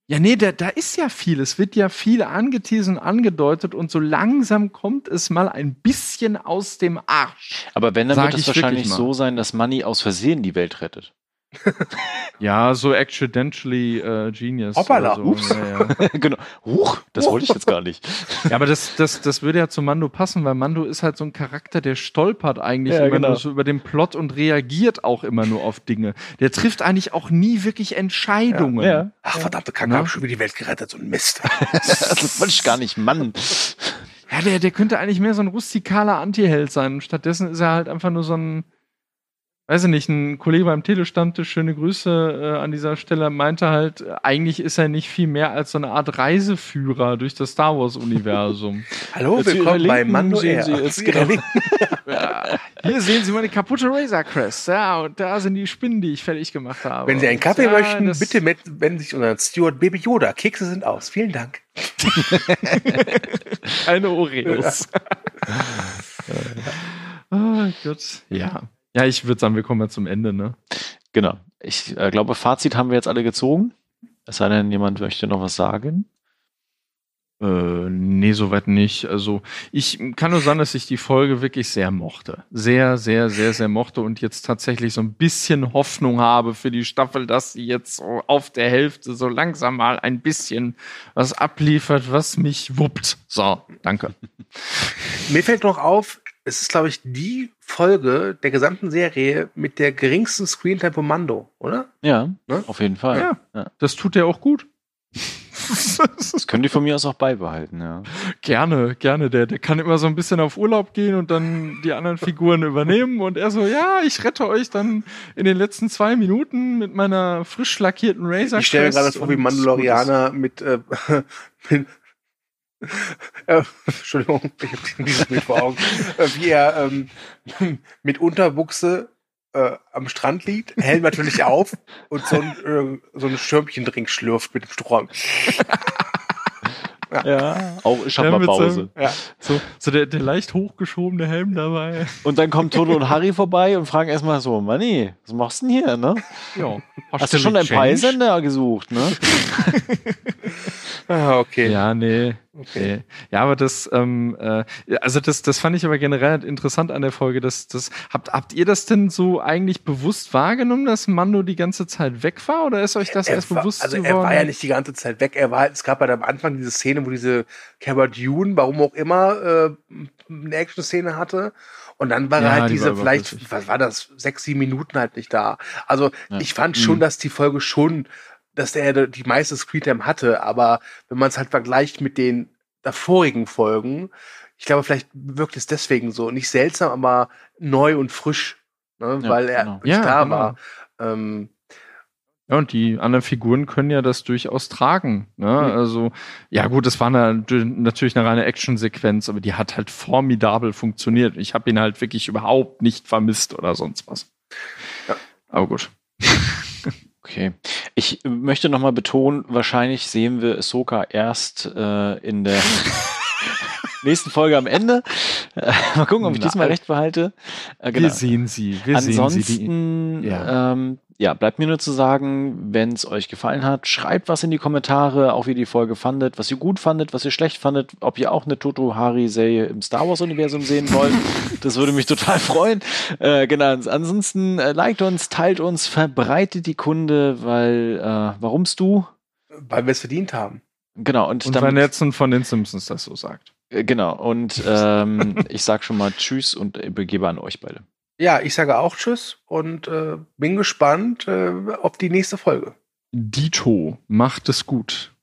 Ja, nee, da, da ist ja viel. Es wird ja viel angeteasert und angedeutet und so langsam kommt es mal ein bisschen aus dem Arsch. Aber wenn, dann wird es wahrscheinlich so sein, dass Money aus Versehen die Welt rettet. Ja, so accidentally äh, genius. Hoppala, so. ups. Ja, ja. genau. Huch, das wollte ich jetzt gar nicht. ja, aber das, das, das würde ja zu Mando passen, weil Mando ist halt so ein Charakter, der stolpert eigentlich Ja, immer genau. nur so über den Plot und reagiert auch immer nur auf Dinge. Der trifft eigentlich auch nie wirklich Entscheidungen. ach verdammte Kacke, Na? hab schon wieder die Welt gerettet, so ein Mist. das wollte ich gar nicht, Mann. Ja, der, der könnte eigentlich mehr so ein rustikaler Anti-Held sein. Und stattdessen ist er halt einfach nur so ein, weiß ich nicht, ein Kollege beim Telestammtisch, schöne Grüße äh, an dieser Stelle, meinte halt, äh, eigentlich ist er nicht viel mehr als so eine Art Reiseführer durch das Star Wars-Universum. Hallo, Zu Ihrer willkommen bei Mando sehen. Sie jetzt genau. Ja, hier sehen Sie meine kaputte Razor Crest. Ja, und da sind die Spinnen, die ich fertig gemacht habe. Wenn Sie einen Kaffee ja, möchten, bitte wenden Sie sich unter Steward Baby Yoda. Kekse sind aus. Vielen Dank. Keine Oreos. oh Gott. Ja. Ja, ich würde sagen, wir kommen mal zum Ende, ne? Genau. Ich äh, glaube, Fazit haben wir jetzt alle gezogen. Es sei denn, jemand möchte noch was sagen. Äh, nee, soweit nicht. Also ich kann nur sagen, dass ich die Folge wirklich sehr mochte. Sehr, sehr, sehr, sehr mochte und jetzt tatsächlich so ein bisschen Hoffnung habe für die Staffel, dass sie jetzt so auf der Hälfte so langsam mal ein bisschen was abliefert, was mich wuppt. So, danke. Mir fällt noch auf, es ist, glaube ich, die Folge der gesamten Serie mit der geringsten Screentime von Mando, oder? Ja, Ne? auf jeden Fall. Ja. Ja. Das tut er auch gut. Das können die von mir aus auch beibehalten, ja. Gerne, gerne. Der, der kann immer so ein bisschen auf Urlaub gehen und dann die anderen Figuren übernehmen und er so, ja, ich rette euch dann in den letzten zwei Minuten mit meiner frisch lackierten Razor. Ich stelle mir gerade vor, wie Mandalorianer mit, äh, mit äh, Entschuldigung, ich habe dieses Bild vor Augen, äh, wie er ähm, mit Unterbuchse äh, am Strand liegt, Helm natürlich auf und so ein, äh, so ein Schirmchendrink schlürft mit dem Strom. Ja. Auch ich habe Ja, mal Pause. seinem- Ja. So, so der, der leicht hochgeschobene Helm dabei. Und dann kommen Toto und Harry vorbei und fragen erstmal so, Manni, was machst du denn hier, ne? Ja. Hast du schon einen Peisender gesucht, ne? Ah, okay. Ja, nee. okay. Nee. Ja, aber das, ähm, äh, also das, das fand ich aber generell interessant an der Folge. Das, das, habt, habt ihr das denn so eigentlich bewusst wahrgenommen, dass Mando die ganze Zeit weg war? Oder ist euch das Er erst war, bewusst also geworden? er war ja nicht die ganze Zeit weg. Er war halt, es gab halt am Anfang diese Szene, wo diese Cara Dune, warum auch immer, äh, eine Action-Szene hatte. Und dann war Ja, halt die diese war vielleicht, was war das, sechs, sieben Minuten halt nicht da. Also Ja. ich fand schon, Mhm. dass die Folge schon, dass der die meiste Screentime hatte, aber wenn man es halt vergleicht mit den davorigen Folgen, ich glaube, vielleicht wirkt es deswegen so. Nicht seltsam, aber neu und frisch. Ne? Ja, weil er genau. nicht Ja, da genau. war. Ähm, Ja, und die anderen Figuren können ja das durchaus tragen. Ne? Mhm. Also, ja gut, das war eine, natürlich eine reine Actionsequenz, aber die hat halt formidabel funktioniert. Ich habe ihn halt wirklich überhaupt nicht vermisst oder sonst was. Ja. Aber gut. Okay. Ich möchte nochmal betonen, wahrscheinlich sehen wir Ahsoka erst äh, in der nächsten Folge am Ende. Äh, mal gucken, ob ich Nein. diesmal recht behalte. Äh, Wir sehen sie. Wir sehen sie. Die, Ansonsten, Ja. ähm, ja, bleibt mir nur zu sagen, wenn es euch gefallen hat, schreibt was in die Kommentare, auch wie ihr die Folge fandet, was ihr gut fandet, was ihr schlecht fandet, ob ihr auch eine Toto Hari-Serie im Star Wars-Universum sehen wollt. das würde mich total freuen. Äh, genau, ansonsten äh, liked uns, teilt uns, verbreitet die Kunde, weil, äh, warumst du? weil wir es verdient haben. Genau, und, und damit- Van Netzen von den Simpsons das so sagt. äh, genau, und ähm, ich sag schon mal Tschüss und übergebe an euch beide. Ja, ich sage auch Tschüss und äh, bin gespannt äh, auf die nächste Folge. Dito, macht es gut.